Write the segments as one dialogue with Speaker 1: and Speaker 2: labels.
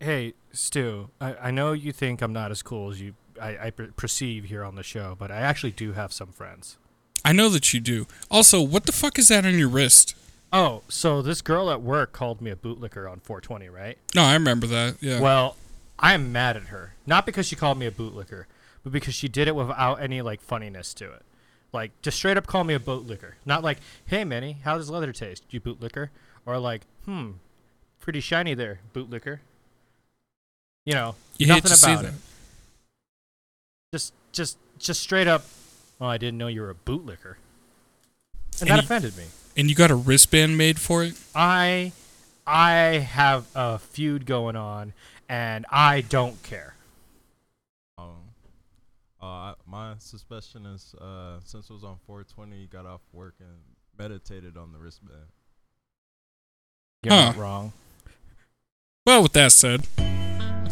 Speaker 1: Hey, Stu, I, I know you think I'm not as cool as you I, I perceive here on the show, but I actually do have some friends.
Speaker 2: I know that you do. Also, what the fuck is that on your wrist?
Speaker 1: Oh, so this girl at work called me a bootlicker on 420, right?
Speaker 2: No, I remember that. Yeah.
Speaker 1: Well, I am mad at her. Not because she called me a bootlicker, but because she did it without any like funniness to it. Like just straight up call me a bootlicker. Not like, "Hey Manny, how does leather taste? You bootlicker?" Or like, "Hmm, pretty shiny there, bootlicker." You know,
Speaker 2: you hate
Speaker 1: nothing
Speaker 2: to see
Speaker 1: about it. Just just just straight up, "Oh, I didn't know you were a bootlicker." And,
Speaker 2: And
Speaker 1: that
Speaker 2: you-
Speaker 1: offended me.
Speaker 2: And you got a wristband made for it?
Speaker 1: I I have a feud going on and I don't care.
Speaker 3: Um, uh, my suspicion is uh, since it was on 420, he got off work and meditated on the wristband.
Speaker 1: You're
Speaker 2: Huh.
Speaker 1: not wrong.
Speaker 2: Well, with that said,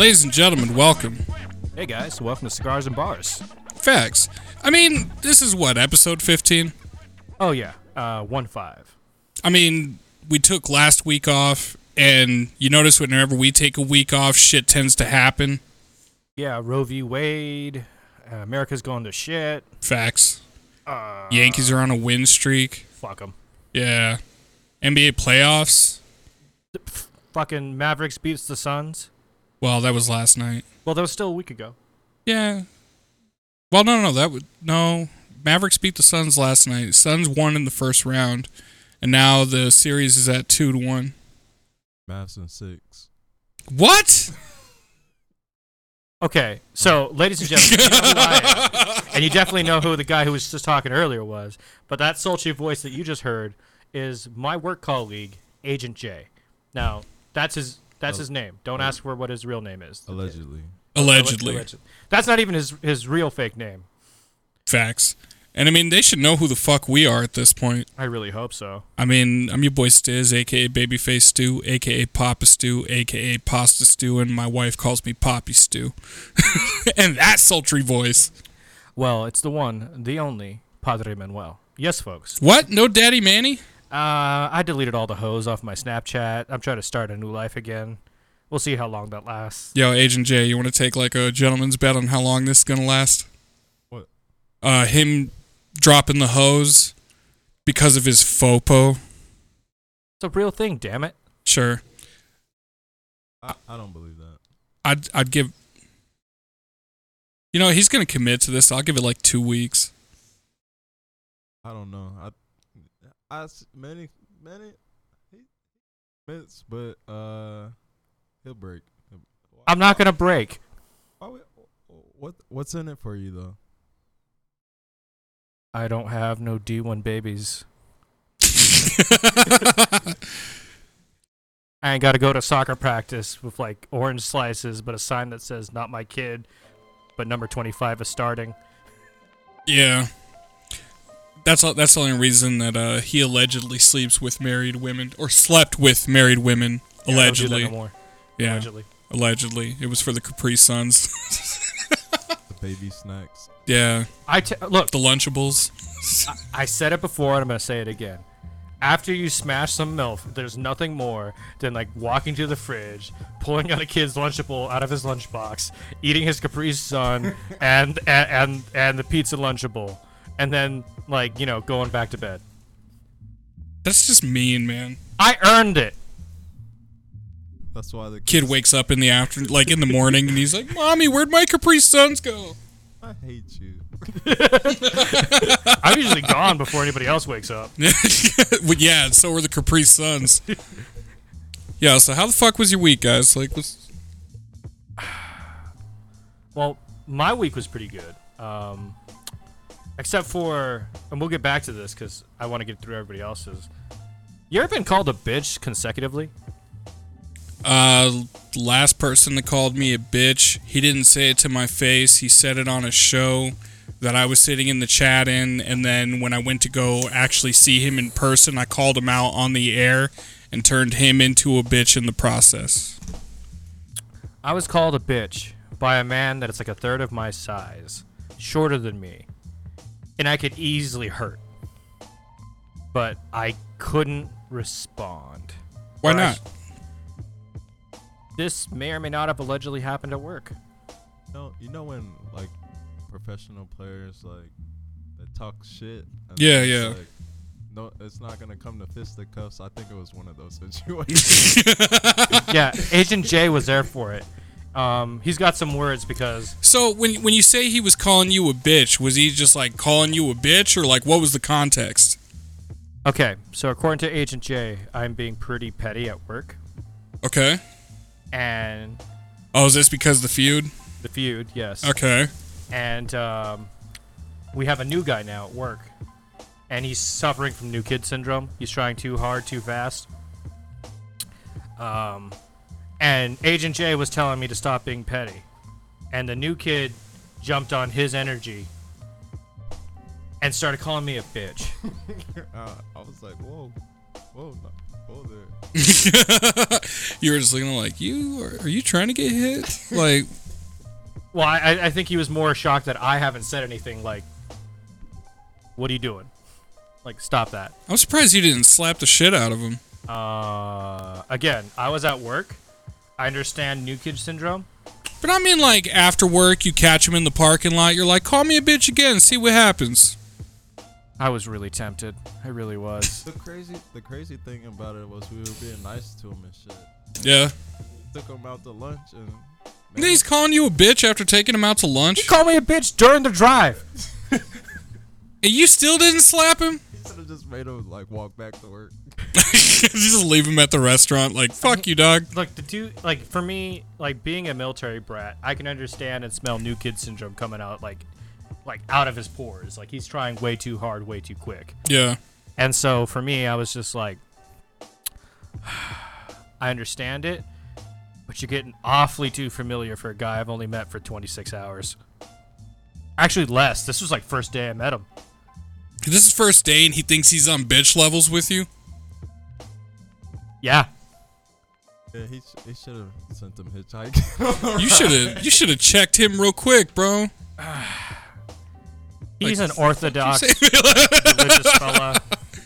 Speaker 2: ladies and gentlemen, welcome.
Speaker 1: Hey guys, welcome to Cigars and Bars.
Speaker 2: Facts. I mean, this is what, episode 15?
Speaker 1: Oh yeah, uh, one five.
Speaker 2: I mean, we took last week off, and you notice whenever we take a week off, shit tends to happen.
Speaker 1: Yeah, Roe v. Wade. Uh, America's going to shit.
Speaker 2: Facts.
Speaker 1: Uh,
Speaker 2: Yankees are on a win streak.
Speaker 1: Fuck them.
Speaker 2: Yeah. NBA playoffs.
Speaker 1: Fucking Mavericks beats the Suns.
Speaker 2: Well, that was last night.
Speaker 1: Well, that was still a week ago.
Speaker 2: Yeah. Well, no, no, that would no. Mavericks beat the Suns last night. Suns won in the first round, and now the series is at two to one.
Speaker 3: Mavs and six.
Speaker 2: What?
Speaker 1: Okay, so ladies and gentlemen, you know who I am. and you definitely know who the guy who was just talking earlier was. But that sultry voice that you just heard is my work colleague, Agent J. Now, that's his that's his name. Don't ask for what his real name is.
Speaker 3: Allegedly.
Speaker 2: Allegedly.
Speaker 1: Alleged- That's not even his his real fake name.
Speaker 2: Facts. And I mean, they should know who the fuck we are at this point.
Speaker 1: I really hope so.
Speaker 2: I mean, I'm your boy Stiz, aka Babyface Stew, aka Papa Stew, aka Pasta Stew, and my wife calls me Poppy Stew. and that sultry voice.
Speaker 1: Well, it's the one, the only Padre Manuel. Yes, folks.
Speaker 2: What? No Daddy Manny?
Speaker 1: Uh, I deleted all the hoes off my Snapchat. I'm trying to start a new life again. We'll see how long that lasts.
Speaker 2: Yo, Agent J, you want to take like a gentleman's bet on how long this is gonna last?
Speaker 3: What?
Speaker 2: Uh, him dropping the hose because of his fopo.
Speaker 1: It's a real thing, damn it.
Speaker 2: Sure,
Speaker 3: I, I don't believe that.
Speaker 2: I'd I'd give. You know, he's gonna commit to this. I'll give it like two weeks.
Speaker 3: I don't know. I, I s- many many minutes, but uh, he'll break.
Speaker 1: I'm not gonna break.
Speaker 3: Why what what's in it for you though?
Speaker 1: I don't have no D1 babies. I ain't got to go to soccer practice with like orange slices, but a sign that says "Not my kid," but number 25 is starting.
Speaker 2: yeah, that's all, that's the only reason that uh, he allegedly sleeps with married women or slept with married women.
Speaker 1: Yeah, I don't do that
Speaker 2: allegedly,
Speaker 1: no
Speaker 2: yeah,
Speaker 1: Allegedly.
Speaker 2: allegedly, it was for the Capri Suns.
Speaker 3: The baby snacks.
Speaker 2: yeah,
Speaker 1: I t- look.
Speaker 2: the Lunchables.
Speaker 1: I said it before, and I'm gonna say it again. After you smash some milk, there's nothing more than like walking to the fridge, pulling out a kid's Lunchable out of his lunchbox, eating his Capri Sun and, and and and the pizza Lunchable, and then like you know going back to bed.
Speaker 2: That's just mean, man.
Speaker 1: I earned it.
Speaker 3: That's why the
Speaker 2: Kid wakes up in the after, like in the morning, and he's like, "Mommy, where'd my Capri Suns go?"
Speaker 3: I hate you.
Speaker 1: I'm usually gone before anybody else wakes up.
Speaker 2: well, yeah, and so were the Capri Suns. yeah. So how the fuck was your week, guys? Like, was
Speaker 1: Well, my week was pretty good. Um, except for, and we'll get back to this because I want to get through everybody else's. You ever been called a bitch consecutively?
Speaker 2: Uh, last person that called me a bitch, he didn't say it to my face. He said it on a show that I was sitting in the chat in, and then when I went to go actually see him in person, I called him out on the air and turned him into a bitch in the process.
Speaker 1: I was called a bitch by a man that is like a third of my size, shorter than me, and I could easily hurt. But I couldn't respond.
Speaker 2: Why
Speaker 1: Or
Speaker 2: not?
Speaker 1: sh- This may or may not have allegedly happened at work.
Speaker 3: No, you know when like professional players like that talk shit. and
Speaker 2: Yeah, yeah.
Speaker 3: Like, no, it's not gonna come to fisticuffs. I think it was one of those situations.
Speaker 1: yeah, Agent J was there for it. Um, he's got some words because
Speaker 2: So when when you say he was calling you a bitch, was he just like calling you a bitch, or like what was the context?
Speaker 1: okay, so according to Agent J, I'm being pretty petty at work,
Speaker 2: Okay.
Speaker 1: and
Speaker 2: Oh, is this because the feud?
Speaker 1: the feud, yes.
Speaker 2: Okay.
Speaker 1: and um, we have a new guy now at work, and he's suffering from new kid syndrome. He's trying too hard, too fast. Um, and Agent J was telling me to stop being petty, and the new kid jumped on his energy and started calling me a bitch.
Speaker 3: uh, I was like, whoa, whoa, whoa there.
Speaker 2: you were just looking like you are, are you trying to get hit? Like
Speaker 1: Well, I, I think he was more shocked that I haven't said anything like, "What are you doing?" Like, stop that.
Speaker 2: I'm surprised you didn't slap the shit out of him.
Speaker 1: Uh, again, I was at work. I understand new kid syndrome.
Speaker 2: But I mean, like after work, you catch him in the parking lot. You're like, call me a bitch again, see what happens.
Speaker 1: I was really tempted. I really was.
Speaker 3: The crazy, the crazy thing about it was we were being nice to him and shit.
Speaker 2: Yeah.
Speaker 3: Took him out to lunch and.
Speaker 2: And he's calling you a bitch after taking him out to lunch.
Speaker 1: he called me a bitch during the drive.
Speaker 2: And you still didn't slap him?
Speaker 3: He should have just made him like walk back to work.
Speaker 2: just leave him at the restaurant. Like, fuck you, dog.
Speaker 1: Look, the two like for me, like being a military brat, I can understand and smell new kid syndrome coming out like, like out of his pores. Like he's trying way too hard, way too quick.
Speaker 2: Yeah.
Speaker 1: And so for me, I was just like, I understand it, but you're getting awfully too familiar for a guy I've only met for 26 hours. Actually, less. This was like first day I met him.
Speaker 2: This is first day and he thinks he's on bitch levels with you.
Speaker 1: Yeah.
Speaker 3: Yeah, he sh- he should have sent him hitchhiking.
Speaker 2: You should have you should have checked him real quick, bro.
Speaker 1: He's an orthodox religious fella.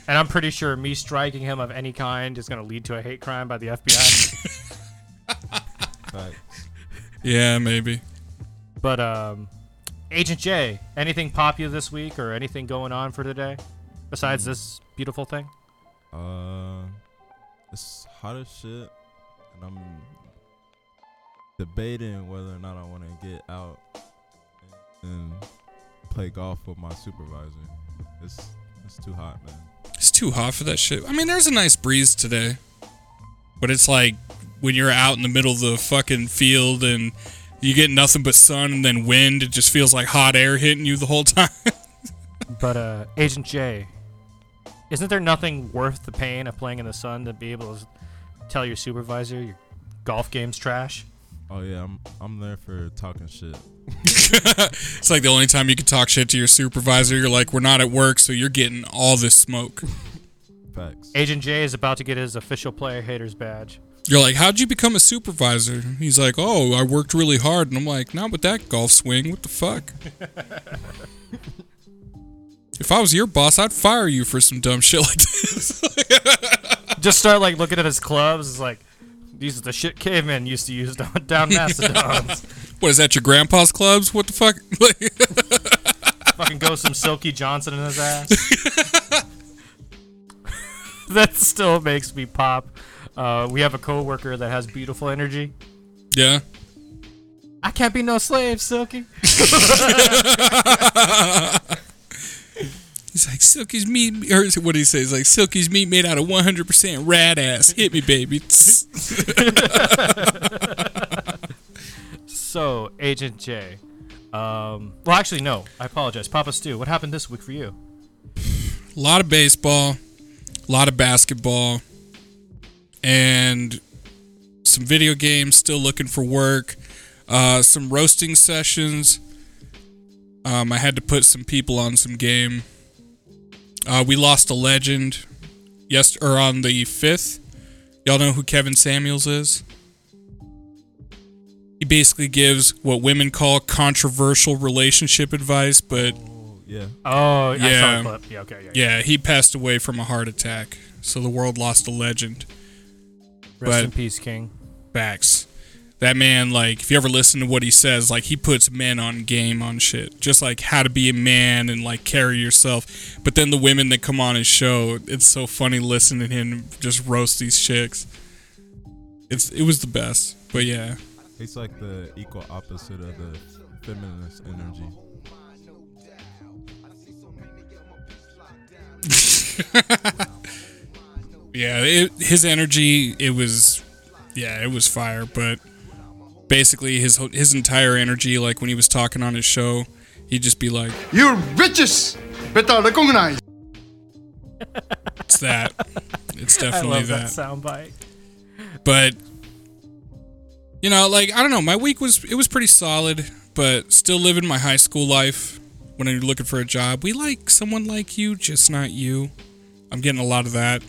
Speaker 1: And I'm pretty sure me striking him of any kind is going to lead to a hate crime by the FBI.
Speaker 3: Like,
Speaker 2: yeah, maybe.
Speaker 1: but um, Agent J, anything popular this week or anything going on for today besides this beautiful thing?
Speaker 3: uh, it's hot as shit, and I'm debating whether or not I want to get out and play golf with my supervisor. It's it's too hot, man.
Speaker 2: It's too hot for that shit. I mean, there's a nice breeze today. But it's like when you're out in the middle of the fucking field and you get nothing but sun and then wind, it just feels like hot air hitting you the whole time.
Speaker 1: But uh, Agent J, isn't there nothing worth the pain of playing in the sun to be able to tell your supervisor your golf game's trash?
Speaker 3: Oh yeah, I'm I'm there for talking shit.
Speaker 2: it's like the only time you can talk shit to your supervisor. You're like, we're not at work, so you're getting all this smoke.
Speaker 3: Facts.
Speaker 1: Agent J is about to get his official player haters badge.
Speaker 2: You're like, how'd you become a supervisor? He's like, oh, I worked really hard. And I'm like, not with that golf swing. What the fuck? if I was your boss, I'd fire you for some dumb shit like this.
Speaker 1: Just start like looking at his clubs. It's like these are the shit cavemen used to use down, down Macedon.
Speaker 2: what is that, your grandpa's clubs? What the fuck?
Speaker 1: Fucking go some Silky Johnson in his ass. that still makes me pop. Uh, we have a coworker that has beautiful energy.
Speaker 2: yeah.
Speaker 1: I can't be no slave, Silky.
Speaker 2: He's like, Silky's meat, or what did he say? He's like, Silky's meat made out of 100% rat ass. Hit me, baby.
Speaker 1: So, Agent J. Um, well, actually, no. I apologize. Papa Stu, what happened this week for you?
Speaker 2: A lot of baseball, a lot of basketball, and some video games. Still looking for work. Uh, some roasting sessions. Um, I had to put some people on some game. Uh, we lost a legend. Yes, or on the fifth. Y'all know who Kevin Samuels is? He basically gives what women call controversial relationship advice, but
Speaker 3: Oh, yeah.
Speaker 1: Oh, I saw
Speaker 2: Yeah.
Speaker 1: clip. Yeah, okay, yeah. yeah.
Speaker 2: yeah, he passed away from a heart attack. So the world lost a legend.
Speaker 1: Rest
Speaker 2: but-
Speaker 1: in peace, King.
Speaker 2: Facts. That man, like, if you ever listen to what he says, like, he puts men on game on shit. Just like how to be a man and, like, carry yourself. But then the women that come on his show, it's so funny listening to him just roast these chicks. It's It was the best. But yeah.
Speaker 3: He's like the equal opposite of the feminist energy.
Speaker 2: Yeah, it, his energy, it was, yeah, it was fire. But basically, his his entire energy, like when he was talking on his show, he'd just be like,
Speaker 4: You bitches better recognize.
Speaker 2: "It's that, it's definitely
Speaker 1: I
Speaker 2: definitely
Speaker 1: love that
Speaker 2: that."
Speaker 1: soundbite.
Speaker 2: But you know, like I don't know, my week was it was pretty solid, but still living my high school life. When you're looking for a job, we like someone like you, just not you. I'm getting a lot of that.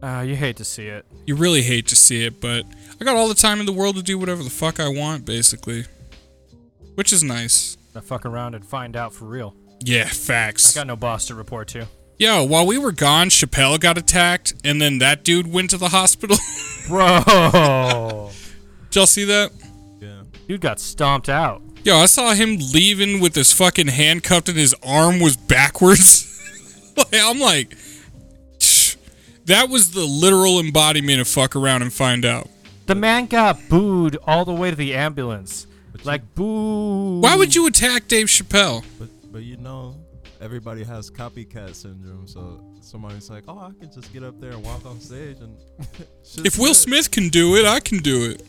Speaker 1: Uh, you hate to see it.
Speaker 2: You really hate to see it, but I got all the time in the world to do whatever the fuck I want, basically. Which is nice.
Speaker 1: I fuck around and find out for real.
Speaker 2: Yeah, facts.
Speaker 1: I got no boss to report to.
Speaker 2: Yo, while we were gone, Chappelle got attacked, and then that dude went to the hospital.
Speaker 1: Bro,
Speaker 2: Did y'all see that?
Speaker 3: Yeah.
Speaker 1: dude got stomped out.
Speaker 2: Yo, I saw him leaving with his fucking handcuffed and his arm was backwards. Like, I'm like, that was the literal embodiment of fuck around and find out.
Speaker 1: The man got booed all the way to the ambulance. Like boo.
Speaker 2: Why would you attack Dave Chappelle?
Speaker 3: But but you know, everybody has copycat syndrome, so somebody's like, Oh, I can just get up there and walk on stage and
Speaker 2: If Will
Speaker 3: lit."
Speaker 2: Smith can do it, I can do it.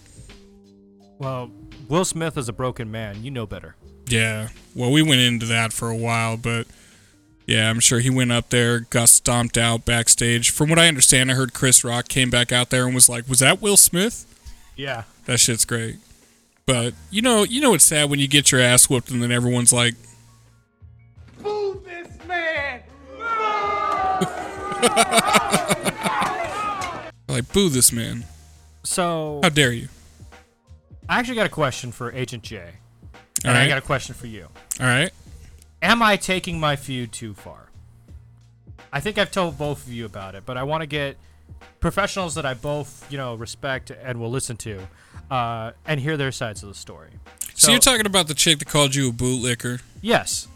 Speaker 1: Well, Will Smith is a broken man. You know better.
Speaker 2: Yeah. Well, we went into that for a while, but yeah, I'm sure he went up there, got stomped out backstage. From what I understand, I heard Chris Rock came back out there and was like, "Was that Will Smith?"
Speaker 1: Yeah.
Speaker 2: That shit's great. But you know, you know it's sad when you get your ass whooped and then everyone's like,
Speaker 5: Boo this man!
Speaker 2: like, boo this man.
Speaker 1: So
Speaker 2: How dare you?
Speaker 1: I actually got a question for Agent J, and
Speaker 2: All
Speaker 1: I got a question for you.
Speaker 2: All right.
Speaker 1: Am I taking my feud too far? I think I've told both of you about it, but I want to get professionals that I both, you know, respect and will listen to, uh, and hear their sides of the story.
Speaker 2: So, you're talking about the chick that called you a bootlicker.
Speaker 1: Yes.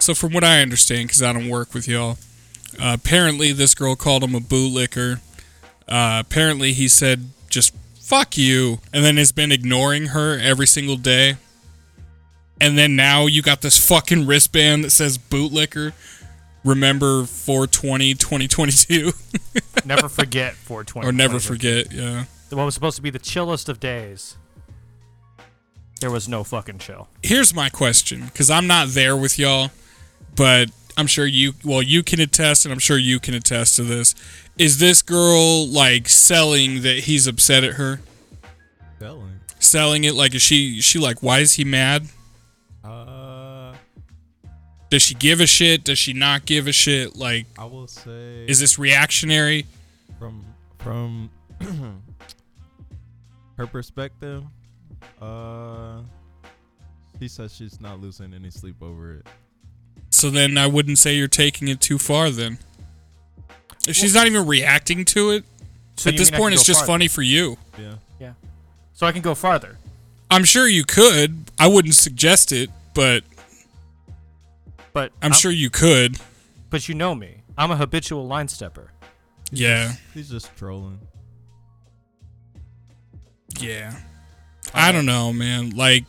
Speaker 2: So from what I understand, because I don't work with y'all, uh, apparently this girl called him a bootlicker. Uh, apparently he said just fuck you, and then has been ignoring her every single day. And then now you got this fucking wristband that says bootlicker. Remember 420 2022
Speaker 1: Never forget 420.
Speaker 2: or never forget. Yeah.
Speaker 1: What was supposed to be the chillest of days. There was no fucking chill.
Speaker 2: here's my question because I'm not there with y'all, but I'm sure you, well, you can attest, and I'm sure you can attest to this. Is this girl like selling that he's upset at her?
Speaker 3: Selling.
Speaker 2: Selling it like is she? She like why is he mad?
Speaker 3: Uh
Speaker 2: Does she give a shit? Does she not give a shit? Like,
Speaker 3: I will say
Speaker 2: is this reactionary?
Speaker 3: from from her perspective, uh she says she's not losing any sleep over it.
Speaker 2: So then I wouldn't say you're taking it too far. Then, if she's not even reacting to it,
Speaker 1: So
Speaker 2: at this point, it's just
Speaker 1: farther?
Speaker 2: funny for you.
Speaker 3: Yeah.
Speaker 1: Yeah. So I can go farther.
Speaker 2: I'm sure you could. I wouldn't suggest it, but
Speaker 1: But
Speaker 2: I'm sure you could.
Speaker 1: But you know me. I'm a habitual line stepper.
Speaker 2: Yeah.
Speaker 3: He's just trolling.
Speaker 2: Yeah. I don't know, man. Like,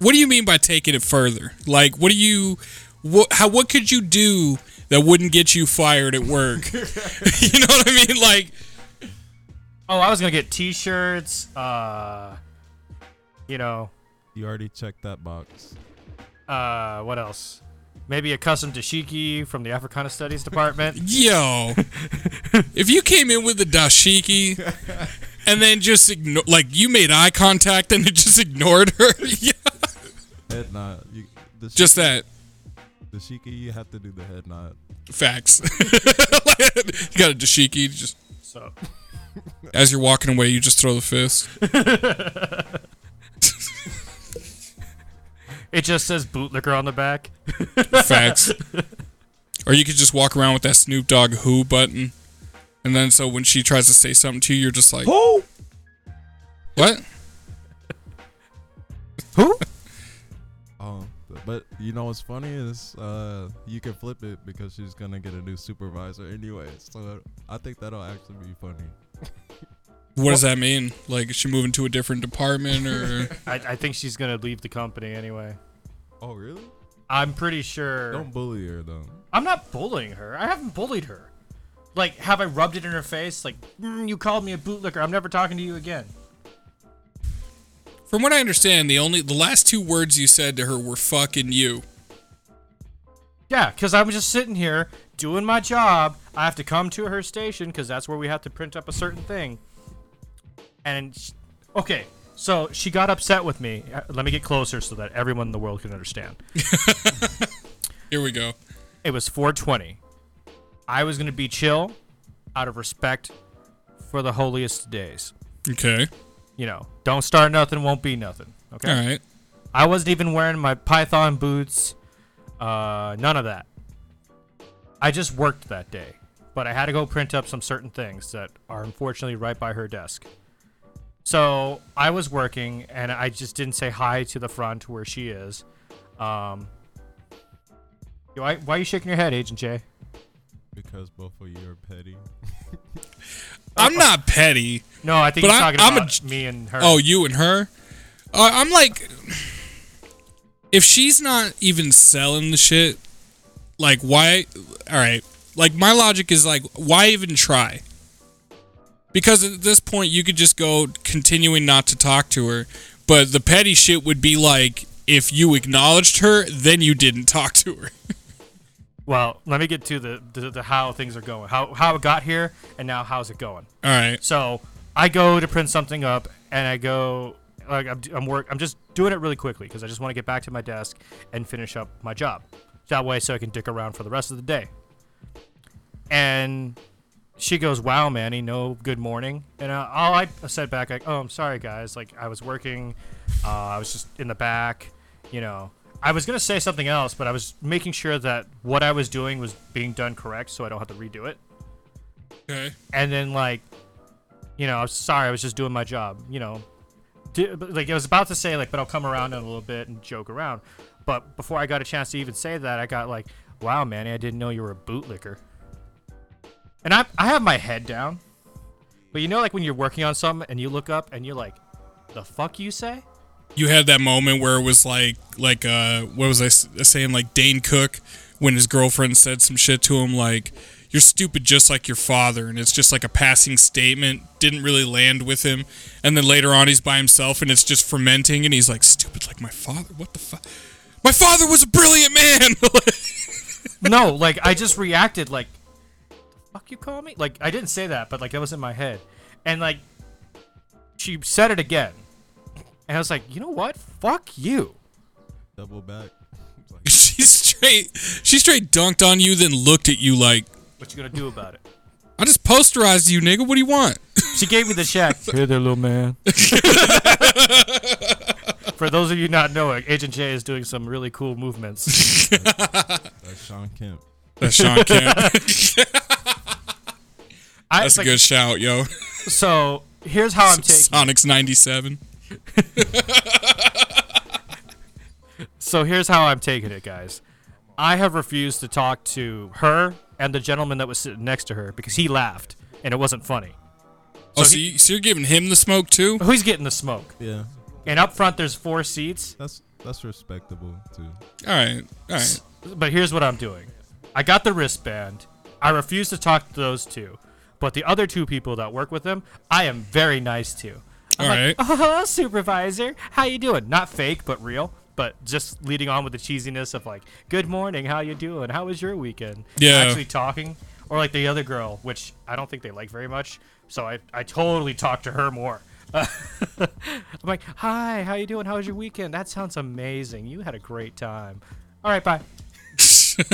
Speaker 2: what do you mean by taking it further? Like, what do you, what, how, what could you do that wouldn't get you fired at work? you know what I mean? Like,
Speaker 1: Oh, I was gonna get T-shirts. Uh, you know,
Speaker 3: You already checked that box.
Speaker 1: uh, what else? maybe a custom dashiki from the Africana Studies department.
Speaker 2: Yo, if you came in with a dashiki and then just igno- like you made eye contact and it just ignored her, yeah,
Speaker 3: Head nod. You, the
Speaker 2: just that.
Speaker 3: The shiki, you have to do the head nod.
Speaker 2: Facts. you got a dashiki, just
Speaker 1: So
Speaker 2: as you're walking away, you just throw the fist.
Speaker 1: it just says bootlicker on the back.
Speaker 2: Facts. or you could just walk around with that Snoop Dogg Who button, and then so when she tries to say something to you, you're just like,
Speaker 3: Who?
Speaker 2: what?
Speaker 1: Who?
Speaker 3: Um, but you know what's funny is uh you can flip it because she's gonna get a new supervisor anyway. So I think that'll actually be funny.
Speaker 2: What does that mean? Like, is she moving to a different department or?
Speaker 1: I, I think she's gonna leave the company anyway.
Speaker 3: Oh really?
Speaker 1: I'm pretty sure.
Speaker 3: Don't bully her though.
Speaker 1: I'm not bullying her. I haven't bullied her. Like, have I rubbed it in her face? Like, mm, you called me a bootlicker. I'm never talking to you again.
Speaker 2: From what I understand, the only the last two words you said to her were "fucking you."
Speaker 1: Yeah, because I'm just sitting here doing my job. I have to come to her station because that's where we have to print up a certain thing. And, sh- okay, so she got upset with me. Uh, Let me get closer so that everyone in the world can understand.
Speaker 2: Here we go.
Speaker 1: It was 420. I was going to be chill out of respect for the holiest days.
Speaker 2: Okay.
Speaker 1: You know, don't start nothing, won't be nothing. Okay?
Speaker 2: All right.
Speaker 1: I wasn't even wearing my Python boots. Uh, none of that. I just worked that day, but I had to go print up some certain things that are unfortunately right by her desk. So I was working, and I just didn't say hi to the front where she is. Um, why, why are you shaking your head, Agent J?
Speaker 3: Because both of you are petty.
Speaker 2: I'm not petty.
Speaker 1: No, I think
Speaker 2: But
Speaker 1: he's
Speaker 2: I-
Speaker 1: talking
Speaker 2: I'm a
Speaker 1: about
Speaker 2: j-
Speaker 1: me and her.
Speaker 2: Oh, you and her? Uh, I'm like, if she's not even selling the shit, like, why? All right. Like, my logic is like, why even try? Because at this point, you could just go continuing not to talk to her. But the petty shit would be like, if you acknowledged her, then you didn't talk to her.
Speaker 1: Well, let me get to the, the, the how things are going. How how it got here, and now how's it going?
Speaker 2: All right.
Speaker 1: So I go to print something up, and I go like I'm, I'm work. I'm just doing it really quickly because I just want to get back to my desk and finish up my job. That way, so I can dick around for the rest of the day. And she goes, "Wow, Manny, no good morning." And uh, all I said back, like, "Oh, I'm sorry, guys. Like I was working. Uh, I was just in the back. You know." I was gonna say something else, but I was making sure that what I was doing was being done correct, so I don't have to redo it
Speaker 2: Okay.
Speaker 1: and then like you know I'm sorry i was just doing my job you know like i was about to say like but i'll come around in a little bit and joke around but before i got a chance to even say that i got like wow manny i didn't know you were a bootlicker and i i have my head down. But you know like when you're working on something and you look up and you're like the fuck you say?
Speaker 2: You had that moment where it was like like uh what was I saying? Like Dane Cook when his girlfriend said some shit to him like you're stupid just like your father and it's just like a passing statement didn't really land with him. And then later on he's by himself and it's just fermenting and he's like stupid like my father what the fuck my father was a brilliant man!
Speaker 1: No like i just reacted like fuck you call me? Like i didn't say that but like that was in my head. And like she said it again. And i was like you know what? Fuck you.
Speaker 3: Double back. It's like,
Speaker 2: she straight she straight dunked on you then looked at you like
Speaker 1: what you gonna do about it?
Speaker 2: I just posterized you nigga. What do you want?
Speaker 1: She gave me the check. Here there little man. For those of you not knowing agent j is doing some really cool movements.
Speaker 3: That's Shawn Kemp.
Speaker 2: that's Shawn Kemp
Speaker 1: I,
Speaker 2: that's a good shout yo
Speaker 1: so here's how i'm taking
Speaker 2: Sonic's 97
Speaker 1: So here's how I'm taking it, guys. I have refused to talk to her and the gentleman that was sitting next to her because he laughed and it wasn't funny.
Speaker 2: Oh,
Speaker 1: So
Speaker 2: so,
Speaker 1: he-
Speaker 2: you, so you're giving him the smoke too?
Speaker 1: Oh, Who's getting the smoke?
Speaker 3: Yeah,
Speaker 1: And up front, there's four seats.
Speaker 3: that's that's respectable too.
Speaker 2: All right, all right.
Speaker 1: But here's what I'm doing I got the wristband. I refuse to talk to those two. But the other two people that work with them, I am very nice to. I'm
Speaker 2: All
Speaker 1: like,
Speaker 2: right.
Speaker 1: oh, hello, supervisor. How you doing? Not fake, but real. but just leading on with the cheesiness of like, "Good morning, how you doing? How was your weekend?"
Speaker 2: Yeah.
Speaker 1: actually talking, or like the other girl, which I don't think they like very much. So I I totally talk to her more. I'm like, "Hi, how you doing? How was your weekend? That sounds amazing. You had a great time." All right, bye. That's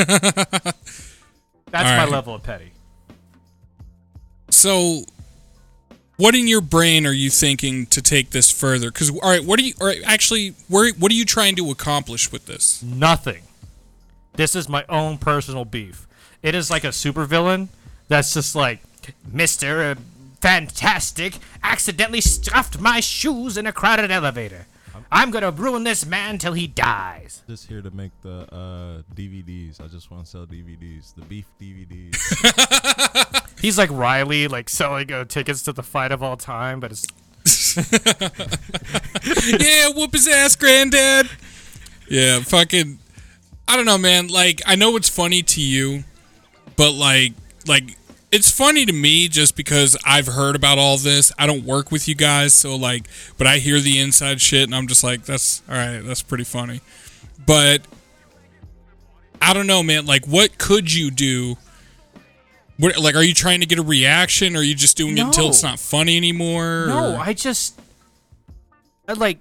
Speaker 2: All
Speaker 1: my
Speaker 2: right.
Speaker 1: level of petty.
Speaker 2: So, what in your brain are you thinking to take this further? Because all right, what are you? All right, actually, where, what are you trying to accomplish with this?
Speaker 1: Nothing. This is my own personal beef. It is like a supervillain that's just like, Mr. Uh, fantastic accidentally stuffed my shoes in a crowded elevator. I'm gonna ruin this man till he dies.
Speaker 3: Just here to make the uh, DVDs. I just want to sell DVDs, the beef DVDs.
Speaker 1: He's like Riley, like selling uh, tickets to the fight of all time, but it's
Speaker 2: yeah, whoop his ass, granddad. Yeah, fucking. I don't know, man. Like, I know it's funny to you, but like, like it's funny to me just because I've heard about all this. I don't work with you guys, so like, but I hear the inside shit, and I'm just like, that's all right. That's pretty funny. But I don't know, man. Like, what could you do? What, like, are you trying to get a reaction? Or are you just doing it until it's not funny anymore?
Speaker 1: no.
Speaker 2: or-
Speaker 1: I just I like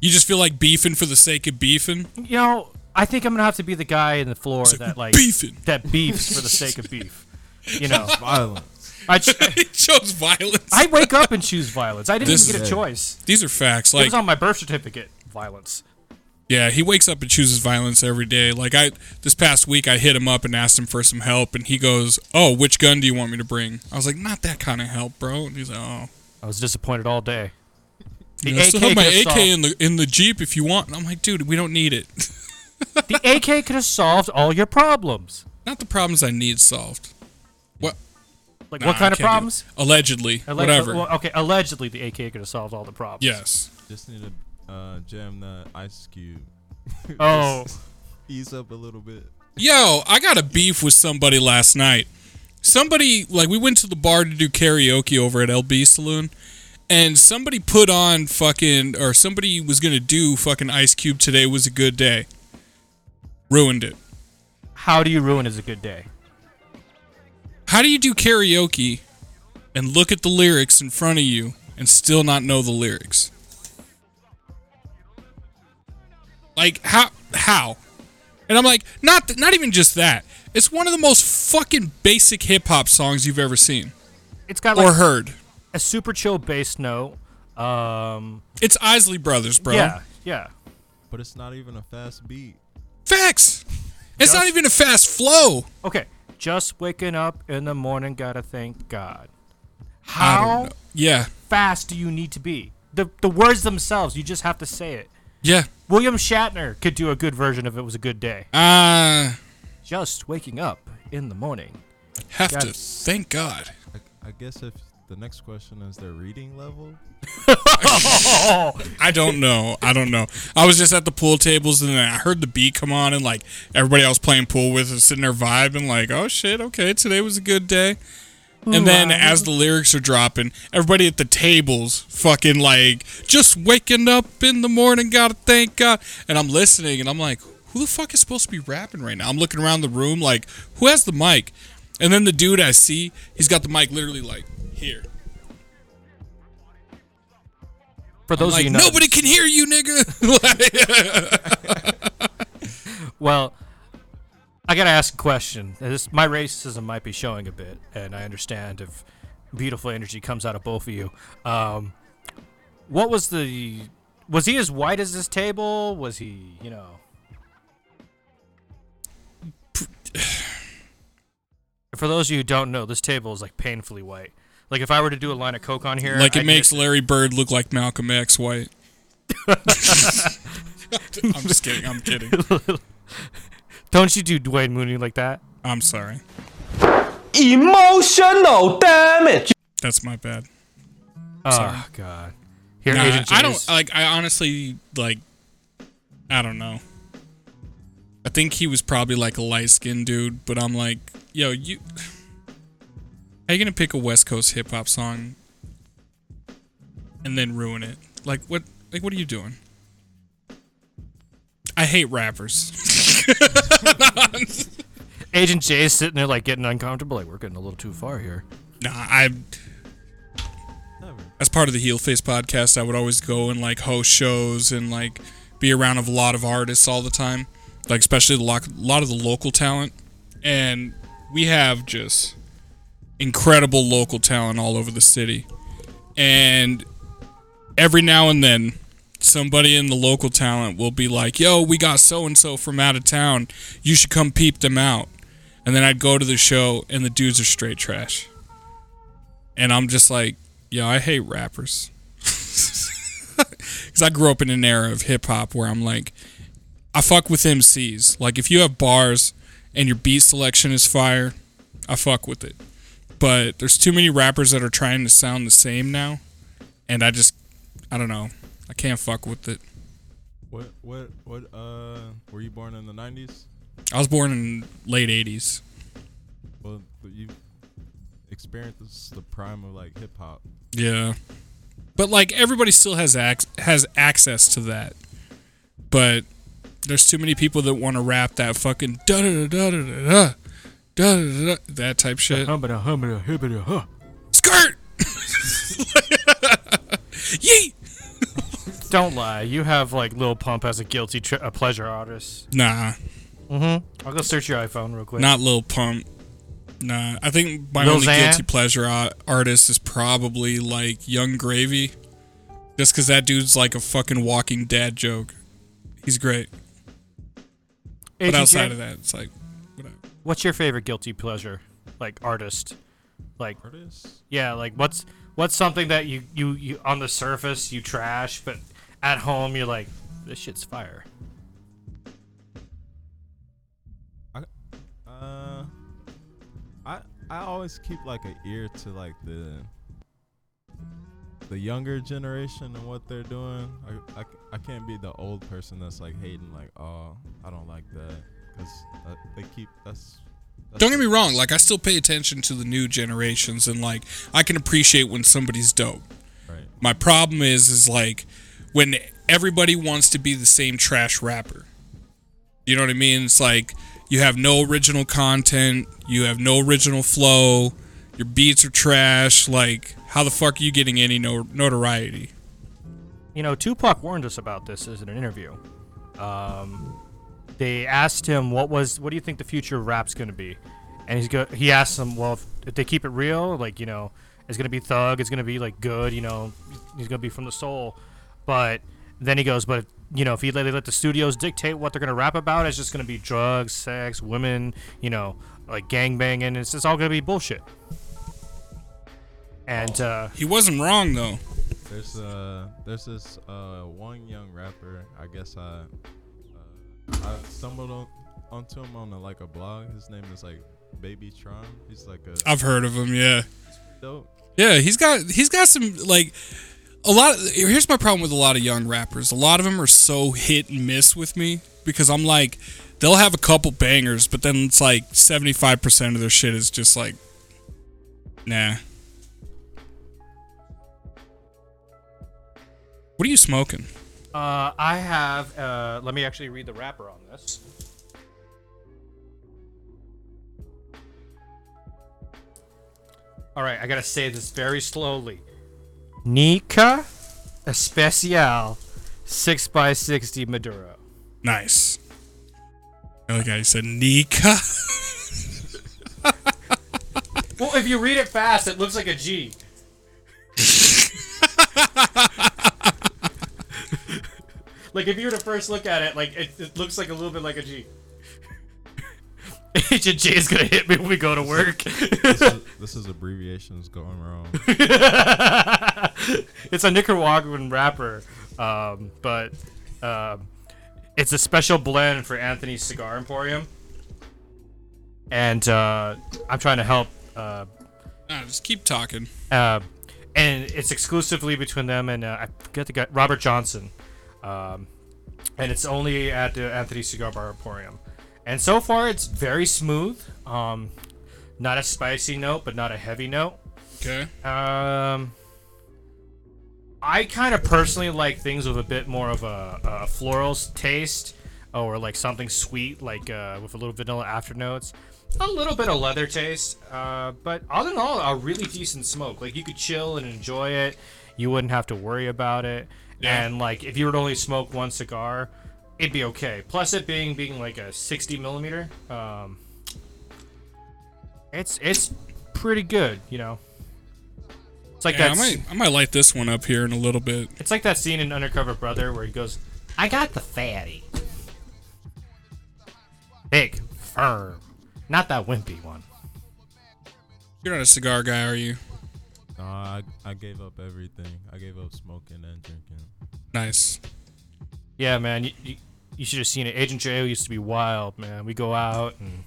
Speaker 2: You just feel like beefing for the sake of beefing?
Speaker 1: you know. I think I'm gonna have to be the guy in the floor that like
Speaker 2: beefing.
Speaker 1: that beefs for the sake of beef. You know,
Speaker 3: Violence.
Speaker 1: I, ch-
Speaker 2: he chose violence.
Speaker 1: I wake up and choose violence. I didn't
Speaker 2: This
Speaker 1: even get a choice.
Speaker 2: These are facts.
Speaker 1: it
Speaker 2: Like,
Speaker 1: was on my birth certificate. Violence.
Speaker 2: yeah, he wakes up and chooses violence every day. Like, I this past week, I hit him up and asked him for some help, and he goes, "Oh, which gun do you want me to bring?" I was like, "Not that kind of help, bro." And he's like, "Oh,
Speaker 1: I was disappointed all day. The
Speaker 2: I still have
Speaker 1: AK
Speaker 2: my
Speaker 1: could've
Speaker 2: AK
Speaker 1: solved-
Speaker 2: in the in the jeep if you want." And I'm like, "Dude, we don't need it.
Speaker 1: The AK could have solved all your problems.
Speaker 2: Not the problems I need solved. What?
Speaker 1: Like
Speaker 2: Nah,
Speaker 1: what kind of problems?
Speaker 2: Allegedly,
Speaker 1: Alleg-
Speaker 2: whatever.
Speaker 1: well, okay, allegedly the AK could have solved all the problems.
Speaker 2: yes.
Speaker 3: Just need to uh, jam the ice cube.
Speaker 1: Oh.
Speaker 3: Ease up a little bit.
Speaker 2: Yo, I got a beef with somebody last night. Somebody like we went to the bar to do karaoke over at LB Saloon, and somebody put on fucking or somebody was gonna do fucking Ice Cube today was a good day. Ruined it.
Speaker 1: How do you ruin is a good day?
Speaker 2: How do you do karaoke and look at the lyrics in front of you and still not know the lyrics? Like how how? And I'm like, not not even just that. It's one of the most fucking basic hip hop songs you've ever seen
Speaker 1: It's got
Speaker 2: or
Speaker 1: like
Speaker 2: heard.
Speaker 1: a super chill bass note. Um,
Speaker 2: It's Isley Brothers, bro.
Speaker 1: yeah, yeah.
Speaker 3: But it's not even a fast beat.
Speaker 2: Facts. It's not even a fast flow.
Speaker 1: Okay, just waking up in the morning, gotta thank God. How.
Speaker 2: Yeah.
Speaker 1: fast do you need to be? The the words themselves, you just have to say it.
Speaker 2: Yeah.
Speaker 1: William Shatner could do a good version of "It Was a Good Day."
Speaker 2: Uh
Speaker 1: Just waking up in the morning.
Speaker 2: have
Speaker 1: Got
Speaker 2: to
Speaker 1: it.
Speaker 2: thank God.
Speaker 3: I, I guess if the next question is their reading level,
Speaker 2: I don't know. I don't know. I was just at the pool tables and then I heard the beat come on and like everybody I was playing pool with was sitting there vibing like, oh shit, okay, today was a good day. And then as the lyrics are dropping, everybody at the tables fucking like just waking up in the morning, gotta thank God. And I'm listening and I'm like, who the fuck is supposed to be rapping right now? I'm looking around the room like, who has the mic? And then the dude I see, he's got the mic literally like here.
Speaker 1: For those
Speaker 2: like
Speaker 1: of you
Speaker 2: nobody can hear you, nigga.
Speaker 1: Well, I gotta ask a question. This my racism might be showing a bit, and I understand if beautiful energy comes out of both of you. Um, what was the? Was he as white as this table? Was he, you know? For those of you who don't know, this table is like painfully white. Like if I were to do a line of coke on here,
Speaker 2: like it
Speaker 1: I'd
Speaker 2: makes
Speaker 1: get-
Speaker 2: Larry Bird look like Malcolm X white. I'm just kidding. I'm kidding.
Speaker 1: Don't you do Dwayne Mooney like that?
Speaker 2: I'm sorry.
Speaker 6: Emotional damage.
Speaker 2: That's my bad.
Speaker 1: Oh God. Here,
Speaker 2: Nah,
Speaker 1: Agent
Speaker 2: I
Speaker 1: Jimmy's-
Speaker 2: don't like. I honestly like. I don't know. I think he was probably like a light skinned dude, but I'm like, yo, you. How you gonna pick a West Coast hip hop song and then ruin it? Like what? Like what are you doing? I hate rappers.
Speaker 1: Agent Jay's sitting there like getting uncomfortable. Like we're getting a little too far here.
Speaker 2: Nah, I. As part of the Heel Face podcast, I would always go and like host shows and like be around a lot of artists all the time, like especially a lot, lot of the local talent. And we have just incredible local talent all over the city. And every now and then, somebody in the local talent will be like, "Yo, we got so and so from out of town. You should come peep them out." And then I'd go to the show, and the dudes are straight trash. And I'm just like, yo, I hate rappers. Because I grew up in an era of hip hop where I'm like, I fuck with MCs. Like, if you have bars and your beat selection is fire, I fuck with it. But there's too many rappers that are trying to sound the same now. And I just, I don't know. I can't fuck with it.
Speaker 3: What what what uh were you born in the nineties?
Speaker 2: I was born in late 80s.
Speaker 3: Well you experienced the prime of like hip hop.
Speaker 2: Yeah. But like everybody still has ac- has access to that. But there's too many people that want to rap that fucking da da da da da da da da da that type shit.
Speaker 1: Humbada, humbada, hibbada, huh.
Speaker 2: Skirt. Yeet.
Speaker 1: Don't lie. You have like Lil Pump as a guilty tre- a pleasure artist.
Speaker 2: Nah, Mhm.
Speaker 1: I'll go search your iPhone real quick.
Speaker 2: not Lil Pump. Nah, I think my
Speaker 1: Lil
Speaker 2: only
Speaker 1: Xan?
Speaker 2: guilty pleasure artist is probably like Yung Gravy, just because that dude's like a fucking walking dad joke. He's great, but outside of that, it's like.
Speaker 1: What's your favorite guilty pleasure, like artist? Like
Speaker 3: artist?
Speaker 1: yeah, like what's what's something that you you you on the surface you trash, but at home you're like this shit's fire.
Speaker 3: Uh I I always keep like an ear to like the the younger generation and what they're doing. I, I, I can't be the old person that's like hating like, "Oh, I don't like that." Cuz they keep that's, that's
Speaker 2: Don't get me wrong, like I still pay attention to the new generations and like I can appreciate when somebody's dope.
Speaker 3: right.
Speaker 2: My problem is is like when everybody wants to be the same trash rapper. You know what I mean? It's like you have no original content, you have no original flow, your beats are trash, like how the fuck are you getting any no- notoriety?
Speaker 1: You know, Tupac warned us about this in an interview. Um, they asked him what was what do you think the future of rap's going to be, and he's go he asked them, well, if, if they keep it real, like you know, it's going to be thug, it's going to be like good, you know, he's going to be from the soul, but then he goes, but you know, if he let, they let the studios dictate what they're going to rap about, it's just going to be drugs, sex, women, you know, like gang banging. It's just all going to be bullshit. And uh,
Speaker 2: He wasn't wrong though.
Speaker 3: There's uh there's this uh one young rapper. I guess I uh, I stumbled on, onto him on a, like a blog. His name is like BabyTron. He's like a
Speaker 2: I've heard of him, yeah.
Speaker 3: dope.
Speaker 2: Yeah, he's got he's got some like a lot. Of, here's my problem with a lot of young rappers. A lot of them are so hit and miss with me because I'm like, they'll have a couple bangers, but then it's like 75 percent of their shit is just like, nah. What are you smoking?
Speaker 1: Uh, I have. Uh, let me actually read the wrapper on this. All right, I gotta say this very slowly. Nika Especial 6x60 Maduro.
Speaker 2: Nice. The other guy said Nika.
Speaker 1: Well, if you read it fast, it looks like a G. like if you were to first look at it, like it, it looks like a little bit like a G. Agent J is gonna hit me when we go to work.
Speaker 3: This is, this is abbreviations going wrong.
Speaker 1: it's a Nicaraguan wrapper, um, but um, it's a special blend for Anthony's Cigar Emporium, and uh, I'm trying to help. Uh,
Speaker 2: Nah, just keep talking.
Speaker 1: uh, and it's exclusively between them and uh, I forget the guy Robert Johnson, um, and it's only at the Anthony Cigar Bar Emporium. And so far, it's very smooth. Um, not a spicy note, but not a heavy note.
Speaker 2: Okay.
Speaker 1: Um, I kind of personally like things with a bit more of a, a floral taste. or like something sweet, like uh, with a little vanilla afternotes. A little bit of leather taste, uh, but all in all, a really decent smoke. Like you could chill and enjoy it. You wouldn't have to worry about it.
Speaker 2: Yeah.
Speaker 1: And like if you were to only smoke one cigar, it'd be okay. Plus it being being like a 60 millimeter, um, it's it's pretty good. You know, it's like
Speaker 2: Yeah, I might, I might light this one up here in a little bit.
Speaker 1: It's like that scene in Undercover Brother where he goes, "I got the fatty, big, firm, not that wimpy one."
Speaker 2: You're not a cigar guy, are you?
Speaker 3: No, I I gave up everything. I gave up smoking and drinking.
Speaker 2: Nice.
Speaker 1: Yeah, man, you, you, you should have seen it. Agent J used to be wild, man. We go out and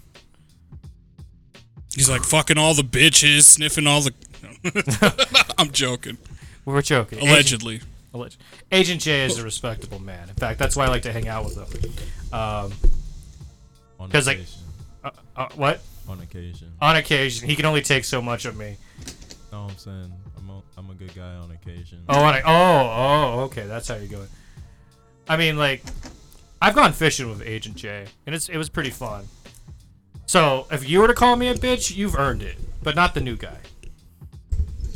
Speaker 2: He's like fucking all the bitches, sniffing all the. I'm joking.
Speaker 1: we were joking. Agent-
Speaker 2: Allegedly.
Speaker 1: Alleged. Agent J is a respectable man. In fact, that's why I like to hang out with him. Um,
Speaker 3: On
Speaker 1: 'Cause, like- uh, uh, what?
Speaker 3: on occasion.
Speaker 1: On occasion, he can only take so much of me.
Speaker 3: No, I'm saying I'm a, I'm a good guy on occasion.
Speaker 1: Oh, on a, oh, oh, okay, that's how you're going. I mean, like, I've gone fishing with Agent J, and it's it was pretty fun. So, if you were to call me a bitch, you've earned it, but not the new guy.